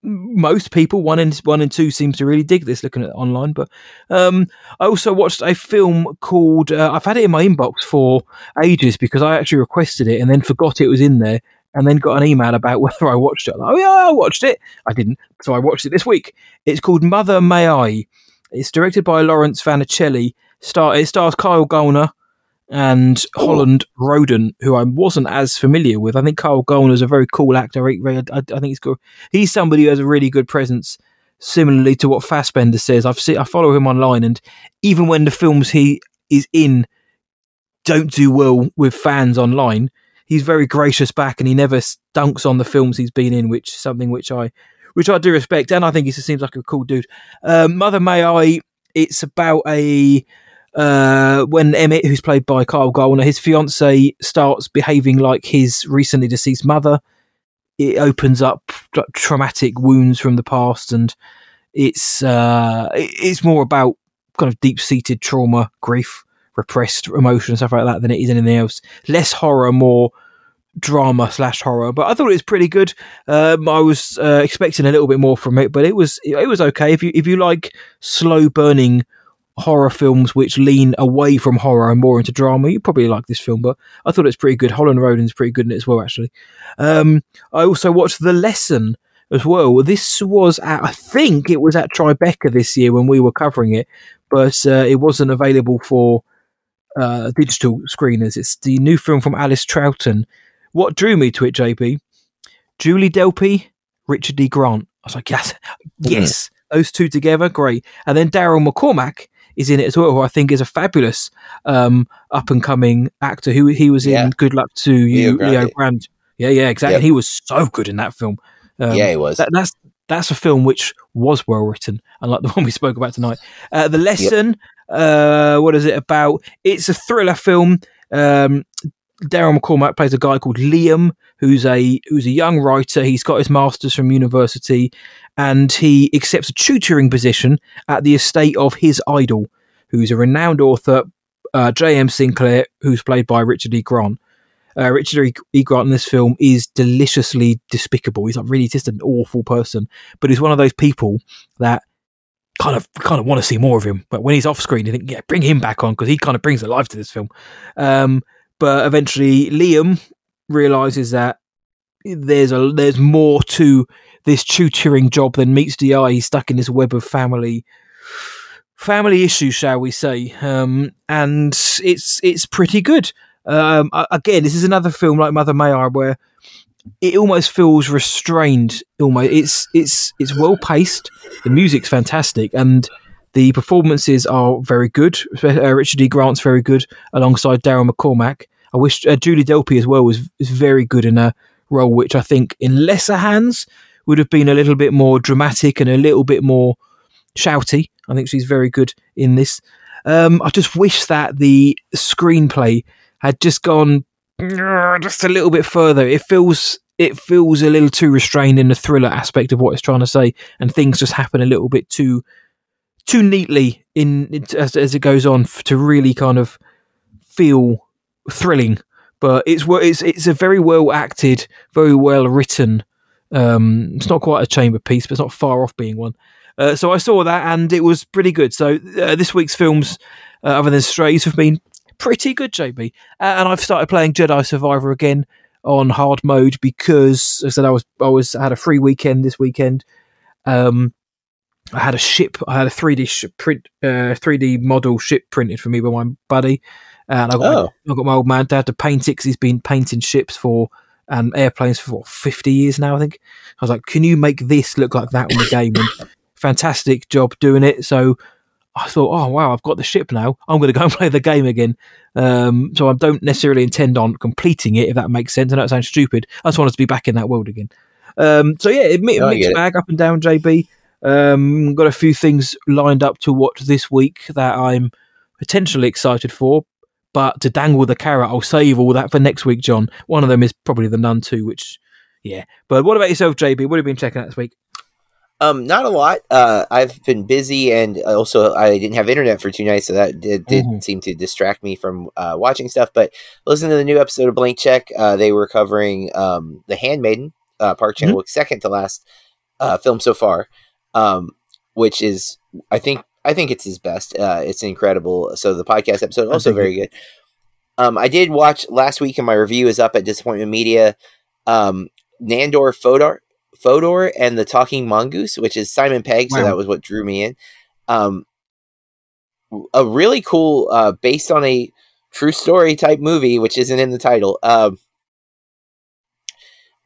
most people. One and one and two seems to really dig this looking at it online but um, i also watched a film called uh, i've had it in my inbox for ages because i actually requested it and then forgot it was in there and then got an email about whether i watched it like, oh yeah i watched it. I didn't so i watched it this week. It's called mother may i it's directed by Laurence Vannicelli Star, it stars kyle gallner and Holland Roden, who I wasn't as familiar with. I think Kyle Gallner is a very cool actor. I, I, I think he's cool. He's somebody who has a really good presence, similarly to what Fassbender says. I've seen, I follow him online, and even when the films he is in don't do well with fans online, he's very gracious back, and he never dunks on the films he's been in, which is something which I which I do respect, and I think he seems like a cool dude. Um, Mother May I. It's about a uh, when Emmett, who's played by Kyle Gallner, his fiance starts behaving like his recently deceased mother, it opens up traumatic wounds from the past, and it's uh, it's more about kind of deep seated trauma, grief, repressed emotion, and stuff like that than it is anything else. Less horror, more drama slash horror. But I thought it was pretty good. Um, I was uh, expecting a little bit more from it, but it was it was okay. If you if you like slow burning horror films which lean away from horror and more into drama, you probably like this film. But I thought it's pretty good. Holland Roden's pretty good in it as well, actually. Um, I also watched The Lesson as well. This was at, I think it was at Tribeca this year when we were covering it, but uh, it wasn't available for uh, digital screeners. It's the new film from Alice Troughton. What drew me to it, JP? Julie Delpy, Richard D. Grant. I was like, yes, yes, those two together, great. And then Daryl McCormack, is in it as well, who I think is a fabulous um, up and coming actor. Who he was yeah. in Good Luck to You, Leo Grande. Leo Grande. Yeah, yeah, exactly. Yep. He was so good in that film. Um, yeah, he was. That, that's that's a film which was well written, unlike the one we spoke about tonight. Uh, the lesson. Yep. Uh, what is it about? It's a thriller film. Um, Daryl McCormack plays a guy called Liam, who's a who's a young writer. He's got his masters from university, and he accepts a tutoring position at the estate of his idol, who's a renowned author, uh, J.M. Sinclair, who's played by Richard E. Grant. Uh, Richard E. Grant in this film is deliciously despicable. He's like really just an awful person, but he's one of those people that kind of kind of want to see more of him. But when he's off screen, you think, yeah, bring him back on because he kind of brings the life to this film. Um, but eventually, Liam realizes that there's a there's more to this tutoring job than meets the eye. He's stuck in this web of family family issues, shall we say? Um, and it's it's pretty good. Um, again, this is another film like Mother May I, where it almost feels restrained. Almost, it's it's it's well paced. The music's fantastic, and the performances are very good. Uh, Richard D. Grant's very good alongside Daryl McCormack. I wish uh, Julie Delpy as well was very good in a role which I think in lesser hands would have been a little bit more dramatic and a little bit more shouty. I think she's very good in this. Um, I just wish that the screenplay had just gone just a little bit further. It feels it feels a little too restrained in the thriller aspect of what it's trying to say, and things just happen a little bit too too neatly in as, as it goes on to really kind of feel thrilling. But it's it's it's a very well acted, very well written. Um, it's not quite a chamber piece, but it's not far off being one. Uh, so I saw that, and it was pretty good. So uh, this week's films, uh, other than Strays, have been pretty good, JB. Uh, and I've started playing Jedi Survivor again on hard mode because I said I was I was I had a free weekend this weekend. Um, I had a ship. I had a three D print, uh, three D model ship printed for me by my buddy, and I got oh. my, I got my old man dad to paint it because he's been painting ships for and airplanes for what, 50 years now, I think. I was like, can you make this look like that on the game? And fantastic job doing it. So I thought, oh wow, I've got the ship now. I'm going to go and play the game again. Um, so I don't necessarily intend on completing it, if that makes sense. I know it sounds stupid. I just wanted to be back in that world again. Um, so yeah, it, mixed bag up and down, JB. Um, got a few things lined up to watch this week that I'm potentially excited for. But to dangle the carrot, I'll save all that for next week, John. One of them is probably the Nun 2, which, yeah. But what about yourself, JB? What have you been checking out this week? Um, not a lot. Uh, I've been busy, and also I didn't have internet for two nights, so that did, did mm-hmm. seem to distract me from uh, watching stuff. But listen to the new episode of Blank Check. Uh, they were covering um, the Handmaiden. Uh, Park Chan Wook's mm-hmm. second to last uh, film so far, um, which is I think I think it's his best. Uh, it's incredible. So the podcast episode also very good. Um, I did watch last week, and my review is up at Disappointment Media. Um, Nandor Fodor, Fodor, and the Talking Mongoose, which is Simon Pegg. Wow. So that was what drew me in. Um, a really cool, uh, based on a true story type movie, which isn't in the title. Um,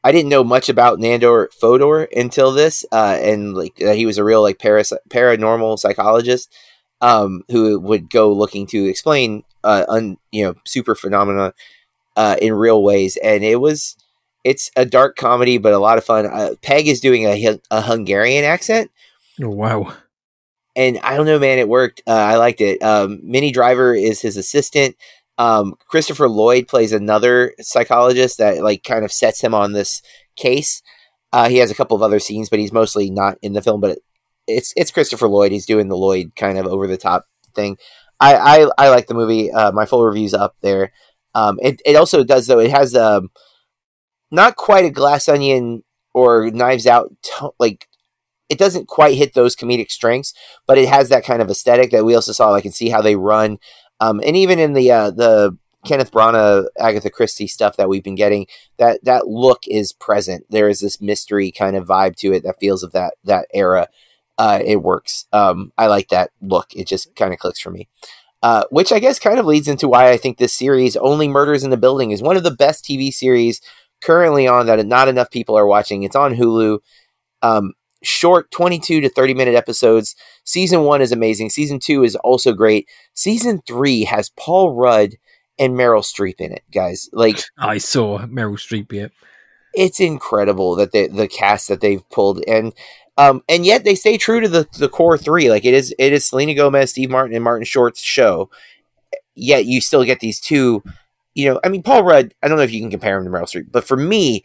I didn't know much about Nandor Fodor until this, uh, and like uh, he was a real like paras- paranormal psychologist um, who would go looking to explain uh, un, you know super phenomena uh, in real ways, and it was it's a dark comedy but a lot of fun. Uh, Pegg is doing a, a Hungarian accent. Oh wow! And I don't know, man, it worked. Uh, I liked it. Um, Minnie Driver is his assistant. Um, Christopher Lloyd plays another psychologist that like kind of sets him on this case. Uh, he has a couple of other scenes, but he's mostly not in the film. But it's it's Christopher Lloyd. He's doing the Lloyd kind of over the top thing. I I, I like the movie. Uh, my full review's up there. Um, it it also does though. It has um, not quite a Glass Onion or Knives Out to- like. It doesn't quite hit those comedic strengths, but it has that kind of aesthetic that we also saw. I can see how they run um, and even in the uh, the Kenneth Branagh, Agatha Christie stuff that we've been getting, that that look is present. There is this mystery kind of vibe to it that feels of that that era. Uh, it works. Um, I like that look. It just kind of clicks for me. Uh, which I guess kind of leads into why I think this series, Only Murders in the Building, is one of the best TV series currently on that not enough people are watching. It's on Hulu. Um, short 22 to 30 minute episodes. Season one is amazing. Season two is also great. Season three has Paul Rudd and Meryl Streep in it, guys. Like I saw Meryl Streep, yeah. It's incredible that they, the cast that they've pulled and um and yet they stay true to the the core three. Like it is it is Selena Gomez, Steve Martin, and Martin Short's show. Yet you still get these two, you know, I mean Paul Rudd, I don't know if you can compare him to Meryl Streep, but for me,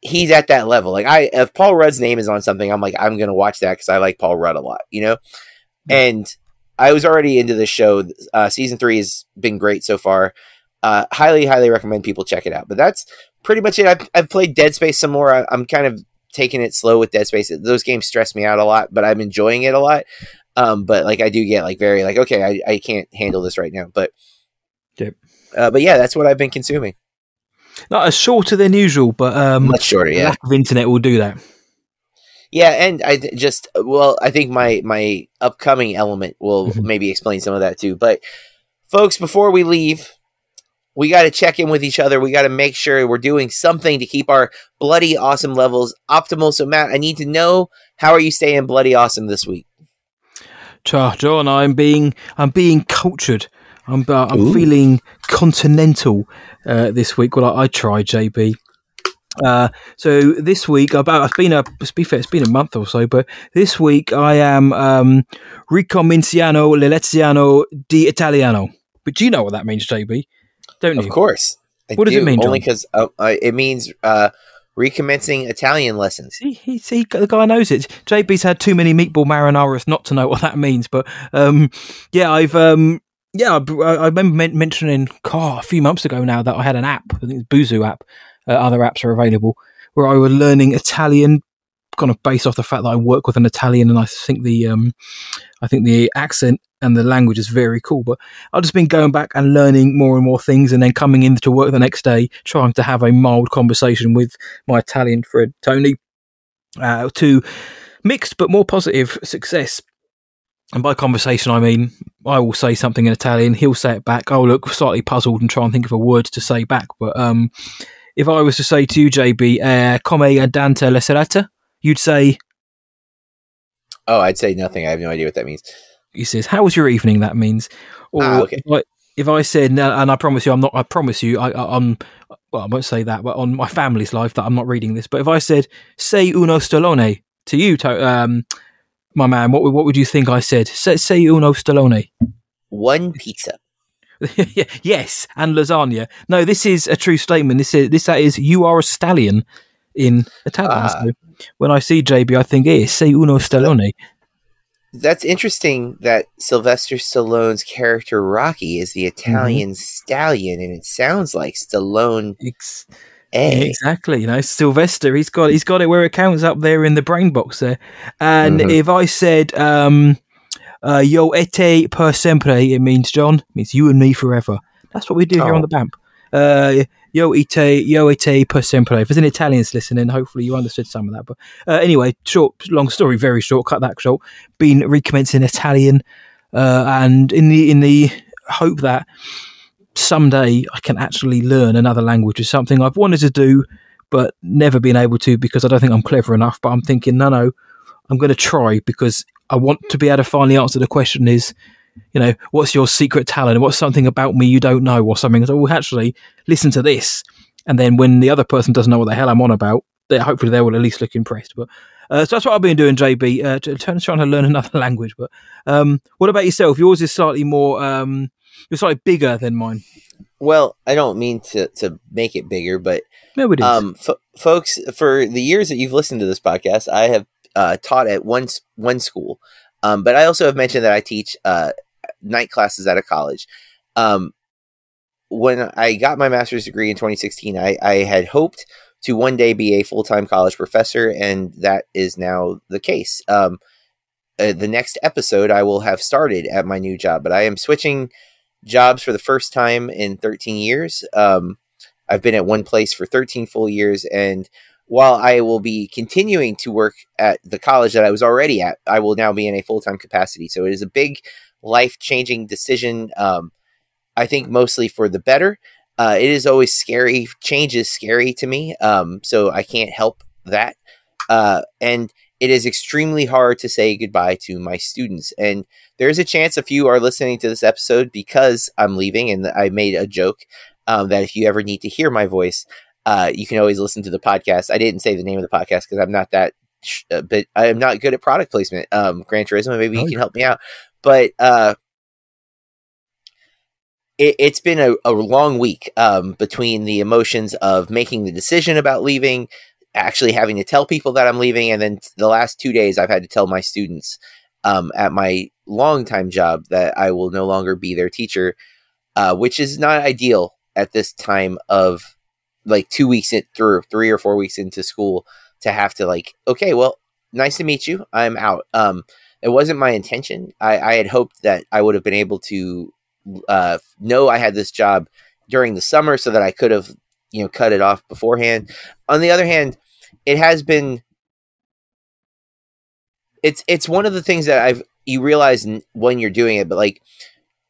he's at that level. Like I, if Paul Rudd's name is on something, I'm like, I'm gonna watch that because I like Paul Rudd a lot, you know. Mm-hmm. And I was already into this show. Uh, season three has been great so far. Uh, highly, highly recommend people check it out. But that's pretty much it. I've, I've played Dead Space some more. I, am kind of taking it slow with Dead Space. Those games stress me out a lot, but I'm enjoying it a lot. Um, but like I do get like very like okay, I, I can't handle this right now. But yep. Uh, but yeah, that's what I've been consuming. Not as shorter than usual, but um, much shorter. Yeah, lack of internet will do that. Yeah, and I th- just well, I think my my upcoming element will mm-hmm. maybe explain some of that too. But folks, before we leave, we got to check in with each other. We got to make sure we're doing something to keep our bloody awesome levels optimal. So, Matt, I need to know how are you staying bloody awesome this week? John, I'm being I'm being cultured. I'm uh, I'm feeling continental uh, this week. Well, I, I tried JB. Uh, so this week, about it's been a to be fair, it's been a month or so, but this week I am um, ricominciano l'eleziano di italiano. But do you know what that means, JB? Don't you? Of course. I what do, does it mean? Only because uh, it means uh, recommencing Italian lessons. See, he, see, the guy knows it. JB's had too many meatball marinaras not to know what that means. But um, yeah, I've um, yeah, I, remember mentioning oh, a few months ago now that I had an app. I think it's Busuu app. Uh, other apps are available where I was learning Italian, kind of based off the fact that I work with an Italian, and I think the um, I think the accent and the language is very cool. But I've just been going back and learning more and more things, and then coming into work the next day, trying to have a mild conversation with my Italian friend Tony, uh, to mixed but more positive success. And by conversation, I mean I will say something in Italian, he'll say it back. I'll look slightly puzzled and try and think of a word to say back. But um, if I was to say to you, JB, uh, come andante la serata, you'd say. Oh, I'd say nothing. I have no idea what that means. He says, "How was your evening?" That means. Or ah, okay. if, I, if I said, and I promise you, I'm not. I promise you, I, I, I'm. Well, I won't say that, but on my family's life, that I'm not reading this. But if I said, "Say uno stallone" to you, to, um, my man, what what would you think I said? Say, say uno stallone. One pizza. yes, and lasagna. No, this is a true statement. This is this that is you are a stallion in Italian. Uh, so when I see JB, I think, "Hey, say uno stallone." That's interesting. That Sylvester Stallone's character Rocky is the Italian mm-hmm. stallion, and it sounds like Stallone. It's, A. Exactly. You know, Sylvester, he's got he's got it where it counts up there in the brain box there. And mm-hmm. if I said um uh, yo ete per sempre, it means John, it means you and me forever. That's what we do oh. here on oh. the BAMP. Uh, yo ite, yo ite per sempre. If there's any Italians listening, hopefully you understood some of that. But uh, anyway, short, long story, very short. Cut that short. Been recommencing Italian, uh, and in the in the hope that someday I can actually learn another language is something I've wanted to do, but never been able to because I don't think I'm clever enough. But I'm thinking, no, no, I'm going to try because I want to be able to finally answer the question is you know, what's your secret talent? What's something about me you don't know or something? So, well, actually, listen to this. And then when the other person doesn't know what the hell I'm on about, they, hopefully they will at least look impressed. But uh, so that's what I've been doing, JB, uh, trying, to learn another language. But um, what about yourself? Yours is slightly more, um, you're slightly bigger than mine. Well, I don't mean to, to make it bigger, but no, it is. Um, f- folks, for the years that you've listened to this podcast, I have uh, taught at one one school, um, but I also have mentioned that I teach uh, night classes at a college. Um, when I got my master's degree in 2016, I, I had hoped to one day be a full time college professor, and that is now the case. Um, uh, the next episode, I will have started at my new job, but I am switching jobs for the first time in 13 years. Um, I've been at one place for 13 full years, and while I will be continuing to work at the college that I was already at, I will now be in a full time capacity. So it is a big life changing decision. Um, I think mostly for the better. Uh, it is always scary. Change is scary to me. Um, so I can't help that. Uh, and it is extremely hard to say goodbye to my students. And there's a chance a few are listening to this episode because I'm leaving. And I made a joke um, that if you ever need to hear my voice, uh, you can always listen to the podcast. I didn't say the name of the podcast because I'm not that, uh, but I am not good at product placement. Um, Gran Turismo, maybe oh, you can help me out. But uh, it, has been a, a, long week um, between the emotions of making the decision about leaving, actually having to tell people that I'm leaving, and then the last two days I've had to tell my students um, at my longtime job that I will no longer be their teacher, uh, which is not ideal at this time of like two weeks in, through three or four weeks into school to have to like okay well nice to meet you i'm out um it wasn't my intention. I, I had hoped that I would have been able to uh, know I had this job during the summer so that I could have, you know, cut it off beforehand. On the other hand, it has been. It's it's one of the things that I've you realize when you're doing it, but like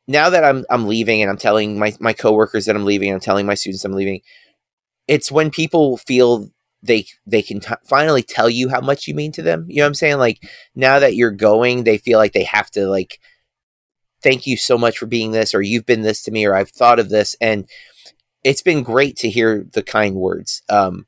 now that I'm I'm leaving and I'm telling my my coworkers that I'm leaving, I'm telling my students I'm leaving. It's when people feel they they can t- finally tell you how much you mean to them. You know what I'm saying? Like now that you're going, they feel like they have to like thank you so much for being this or you've been this to me or I've thought of this and it's been great to hear the kind words. Um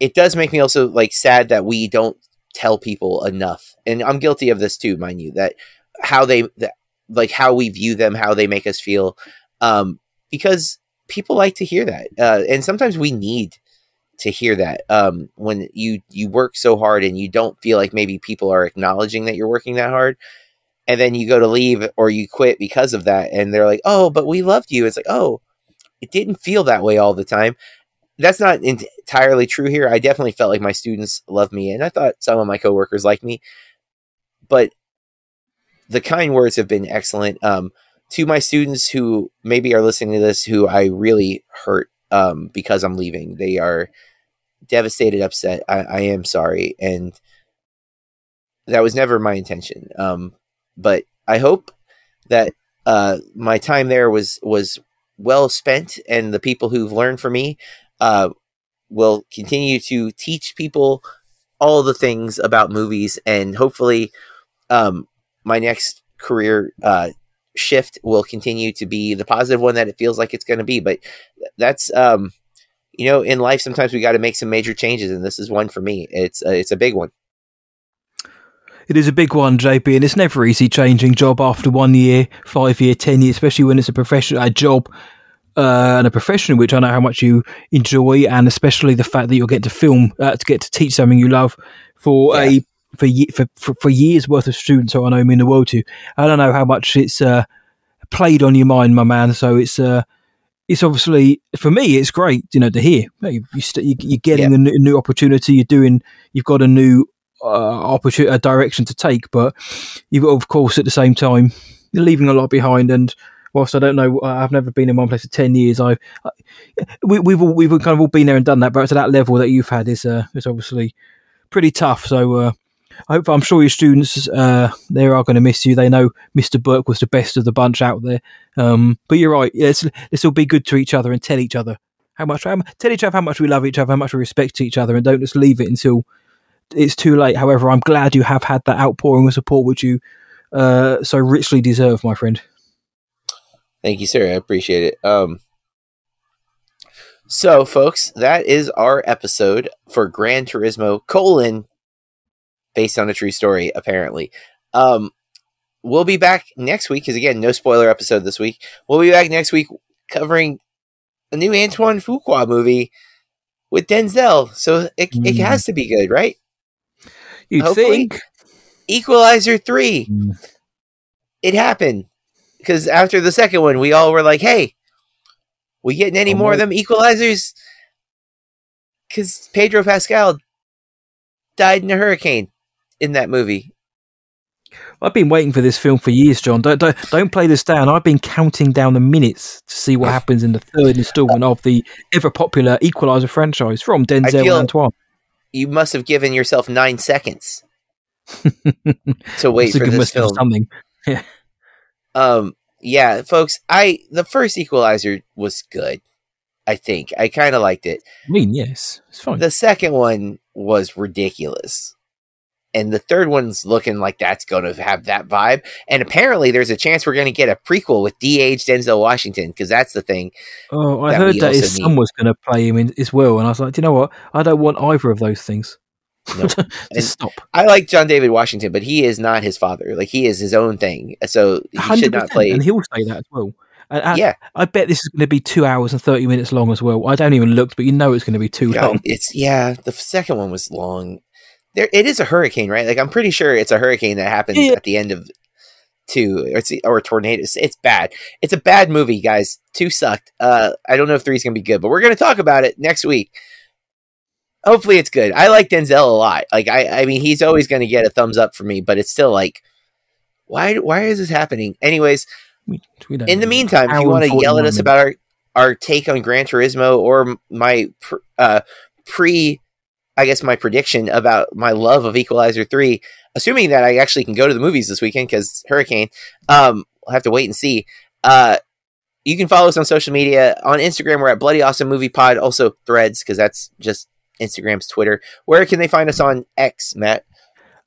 it does make me also like sad that we don't tell people enough. And I'm guilty of this too, mind you, that how they that, like how we view them, how they make us feel um because people like to hear that. Uh, and sometimes we need to hear that um, when you you work so hard and you don't feel like maybe people are acknowledging that you're working that hard and then you go to leave or you quit because of that and they're like oh but we loved you it's like oh it didn't feel that way all the time that's not entirely true here i definitely felt like my students loved me and i thought some of my coworkers liked me but the kind words have been excellent um, to my students who maybe are listening to this who i really hurt um, because i'm leaving they are devastated, upset. I, I am sorry, and that was never my intention. Um, but I hope that uh, my time there was was well spent, and the people who've learned from me uh, will continue to teach people all the things about movies, and hopefully, um, my next career uh, shift will continue to be the positive one that it feels like it's going to be. But that's um, you know, in life, sometimes we got to make some major changes, and this is one for me. It's uh, it's a big one. It is a big one, JP, and it's never easy changing job after one year, five year, ten years, especially when it's a professional a job uh, and a profession which I know how much you enjoy, and especially the fact that you'll get to film, uh, to get to teach something you love for yeah. a for, for, for for years worth of students who I know mean the world to. I don't know how much it's uh, played on your mind, my man. So it's uh, it's obviously for me it's great you know to hear you, you are getting yeah. a, new, a, new, opportunity you're doing you've got a new uh, opportunity a direction to take but you've of course at the same time you're leaving a lot behind and whilst I don't know I've never been in one place for 10 years I, I we, we've all, we've kind of all been there and done that but to that level that you've had is uh, is obviously pretty tough so uh, I hope I'm sure your students uh, they are going to miss you. They know Mr. Berk was the best of the bunch out there. Um, but you're right. Let's let's all be good to each other and tell each other how much tell each other how much we love each other, how much we respect each other, and don't just leave it until it's too late. However, I'm glad you have had that outpouring of support which you uh, so richly deserve, my friend. Thank you, sir. I appreciate it. Um, so, folks, that is our episode for Gran Turismo colon based on a true story, apparently. Um, we'll be back next week because again, no spoiler episode this week. We'll be back next week covering a new Antoine Fuqua movie with Denzel. So it, mm. it has to be good, right? You think? Equalizer three. Mm. It happened because after the second one, we all were like, "Hey, we getting any oh, more of them equalizers?" Because Pedro Pascal died in a hurricane in that movie. I've been waiting for this film for years, John. Don't, don't don't play this down. I've been counting down the minutes to see what happens in the third installment of the ever popular Equalizer franchise from Denzel Antoine. You must have given yourself nine seconds to wait for this film. Something. Yeah. Um. Yeah, folks. I the first Equalizer was good. I think I kind of liked it. I mean, yes, it's fine. The second one was ridiculous and the third one's looking like that's going to have that vibe. And apparently, there's a chance we're going to get a prequel with de-aged Denzel Washington because that's the thing. Oh, I heard that his son was going to play him in, as well, and I was like, do you know what? I don't want either of those things. No. stop. I like John David Washington, but he is not his father. Like he is his own thing, so he should not play. And he'll say that as well. And, and yeah, I bet this is going to be two hours and thirty minutes long as well. I don't even look, but you know it's going to be too God, long. It's yeah. The second one was long there it is a hurricane, right? Like I'm pretty sure it's a hurricane that happens yeah. at the end of two or it's or tornadoes. It's bad. It's a bad movie, guys. Two sucked. Uh, I don't know if three's gonna be good, but we're gonna talk about it next week. Hopefully, it's good. I like Denzel a lot. Like I, I mean, he's always gonna get a thumbs up for me, but it's still like, why? Why is this happening? Anyways, we, we in the meantime, if you want to yell at us about our our take on Gran Turismo or my uh, pre I guess my prediction about my love of Equalizer 3, assuming that I actually can go to the movies this weekend because Hurricane, um, we'll have to wait and see. Uh, you can follow us on social media. On Instagram, we're at Bloody Awesome Movie Pod, also threads, because that's just Instagram's Twitter. Where can they find us on X, Matt?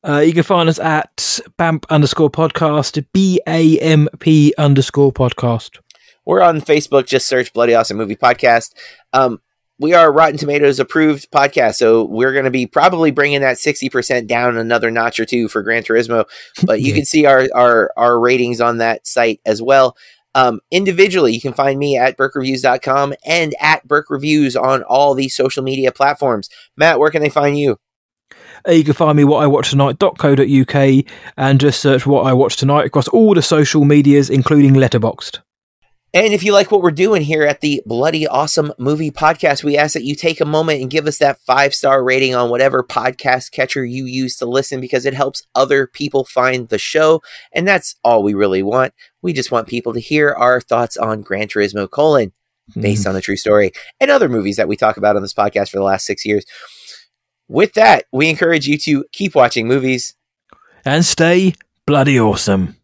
Uh, you can find us at BAMP underscore podcast, B A M P underscore podcast. We're on Facebook. Just search Bloody Awesome Movie Podcast. Um, we are Rotten Tomatoes approved podcast, so we're going to be probably bringing that sixty percent down another notch or two for Gran Turismo. But you can see our our our ratings on that site as well. Um, individually, you can find me at berkreviews.com and at Berk Reviews on all these social media platforms. Matt, where can they find you? Uh, you can find me what I watch tonight.co.uk and just search what I watch tonight across all the social medias, including Letterboxd. And if you like what we're doing here at the Bloody Awesome Movie Podcast, we ask that you take a moment and give us that five star rating on whatever podcast catcher you use to listen because it helps other people find the show. And that's all we really want. We just want people to hear our thoughts on Gran Turismo colon, based on a true story, and other movies that we talk about on this podcast for the last six years. With that, we encourage you to keep watching movies and stay bloody awesome.